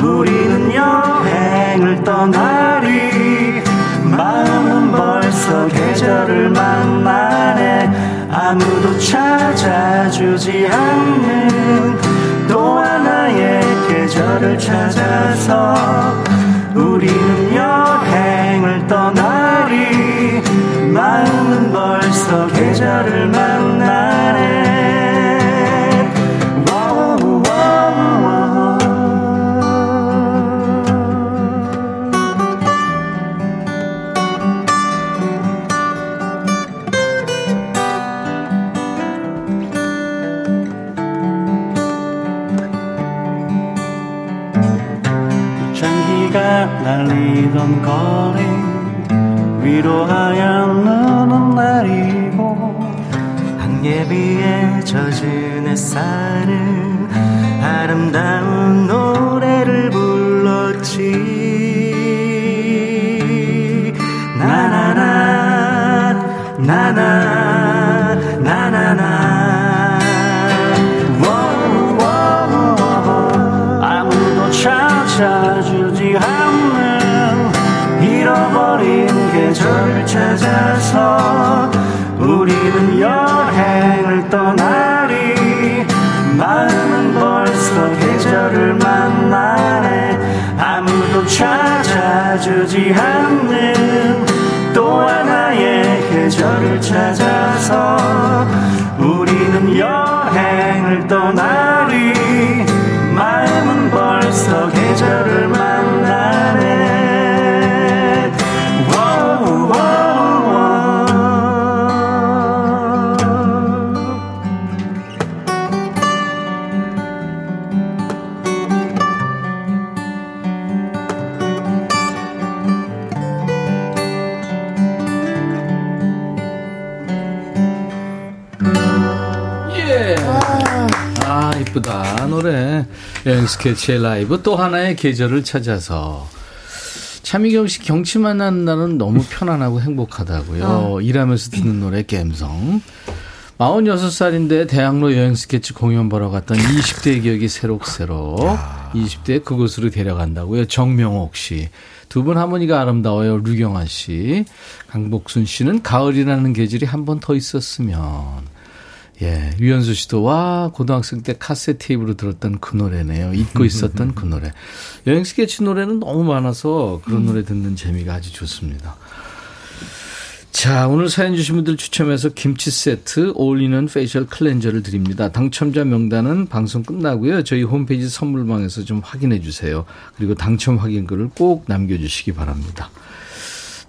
우리는 여행을 떠나리. 마음은 벌써 계절을 만나네. 아무도 찾아주지 않는 또 하나의 계절을 찾아서 우리는 여행을 떠나리. 마음은 벌써 계절을 만나 날리던 거리 위로 하얀 눈은 내리고 안개비에 젖은 햇살은 아름다운 노래를 불렀지. 나나나 나나 찾아주지 않는 또 하나의 계절을 찾아서 우리는 여행을 떠나 여행 스케치의 라이브 또 하나의 계절을 찾아서. 차미경 씨 경치 만나는 날은 너무 편안하고 행복하다고요. 일하면서 듣는 노래 갬성. 46살인데 대학로 여행 스케치 공연 보러 갔던 20대의 기억이 새록새록 20대 그곳으로 데려간다고요. 정명옥 씨. 두 분 하모니가 아름다워요. 류경아 씨. 강복순 씨는 가을이라는 계절이 한 번 더 있었으면. 예, 유현수 씨도 와 고등학생 때 카세트 테이프로 들었던 그 노래네요. 잊고 있었던 그 노래. 여행 스케치 노래는 너무 많아서 그런 노래 듣는 재미가 아주 좋습니다. 자, 오늘 사연 주신 분들 추첨해서 김치 세트 올리는 facial cleanser를 드립니다. 당첨자 명단은 방송 끝나고요. 저희 홈페이지 선물방에서 좀 확인해 주세요. 그리고 당첨 확인글을 꼭 남겨주시기 바랍니다.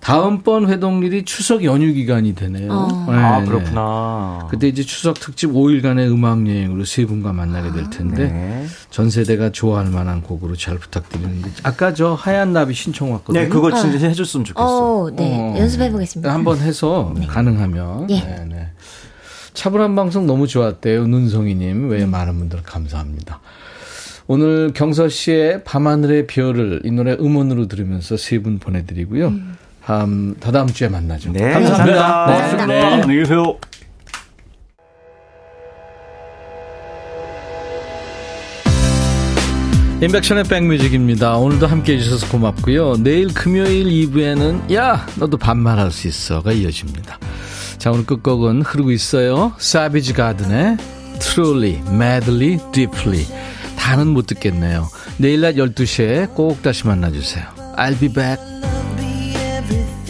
다음번 회동일이 추석 연휴 기간이 되네요. 어. 네, 아 네. 그렇구나 그때 이제 추석 특집 5일간의 음악 여행으로 세 분과 만나게 될 텐데 네. 전 세대가 좋아할 만한 곡으로 잘 부탁드리는데 아까 저 하얀 나비 신청 왔거든요. 네 그거 진짜 해줬으면 좋겠어 어, 네. 어. 연습해 보겠습니다. 한번 해서 가능하면 예. 네, 네. 차분한 방송 너무 좋았대요. 눈송이님 외에 많은 분들 감사합니다. 오늘 경서 씨의 밤하늘의 별을 이 노래 음원으로 들으면서 세 분 보내드리고요. 다 음 다다음 주에 만나죠. 네, 감사합니다. 감사합니다. 네. 네, 안녕히 계세요. 인백션의 백뮤직입니다. 오늘도 함께 해주셔서 고맙고요. 내일 금요일 2부에는 야 너도 반말할 수 있어가 이어집니다. 자 오늘 끝곡은 흐르고 있어요. 사비지 가든의 Truly, Madly, Deeply 다는 못 듣겠네요. 내일 낮 12시에 꼭 다시 만나주세요. I'll be back. You.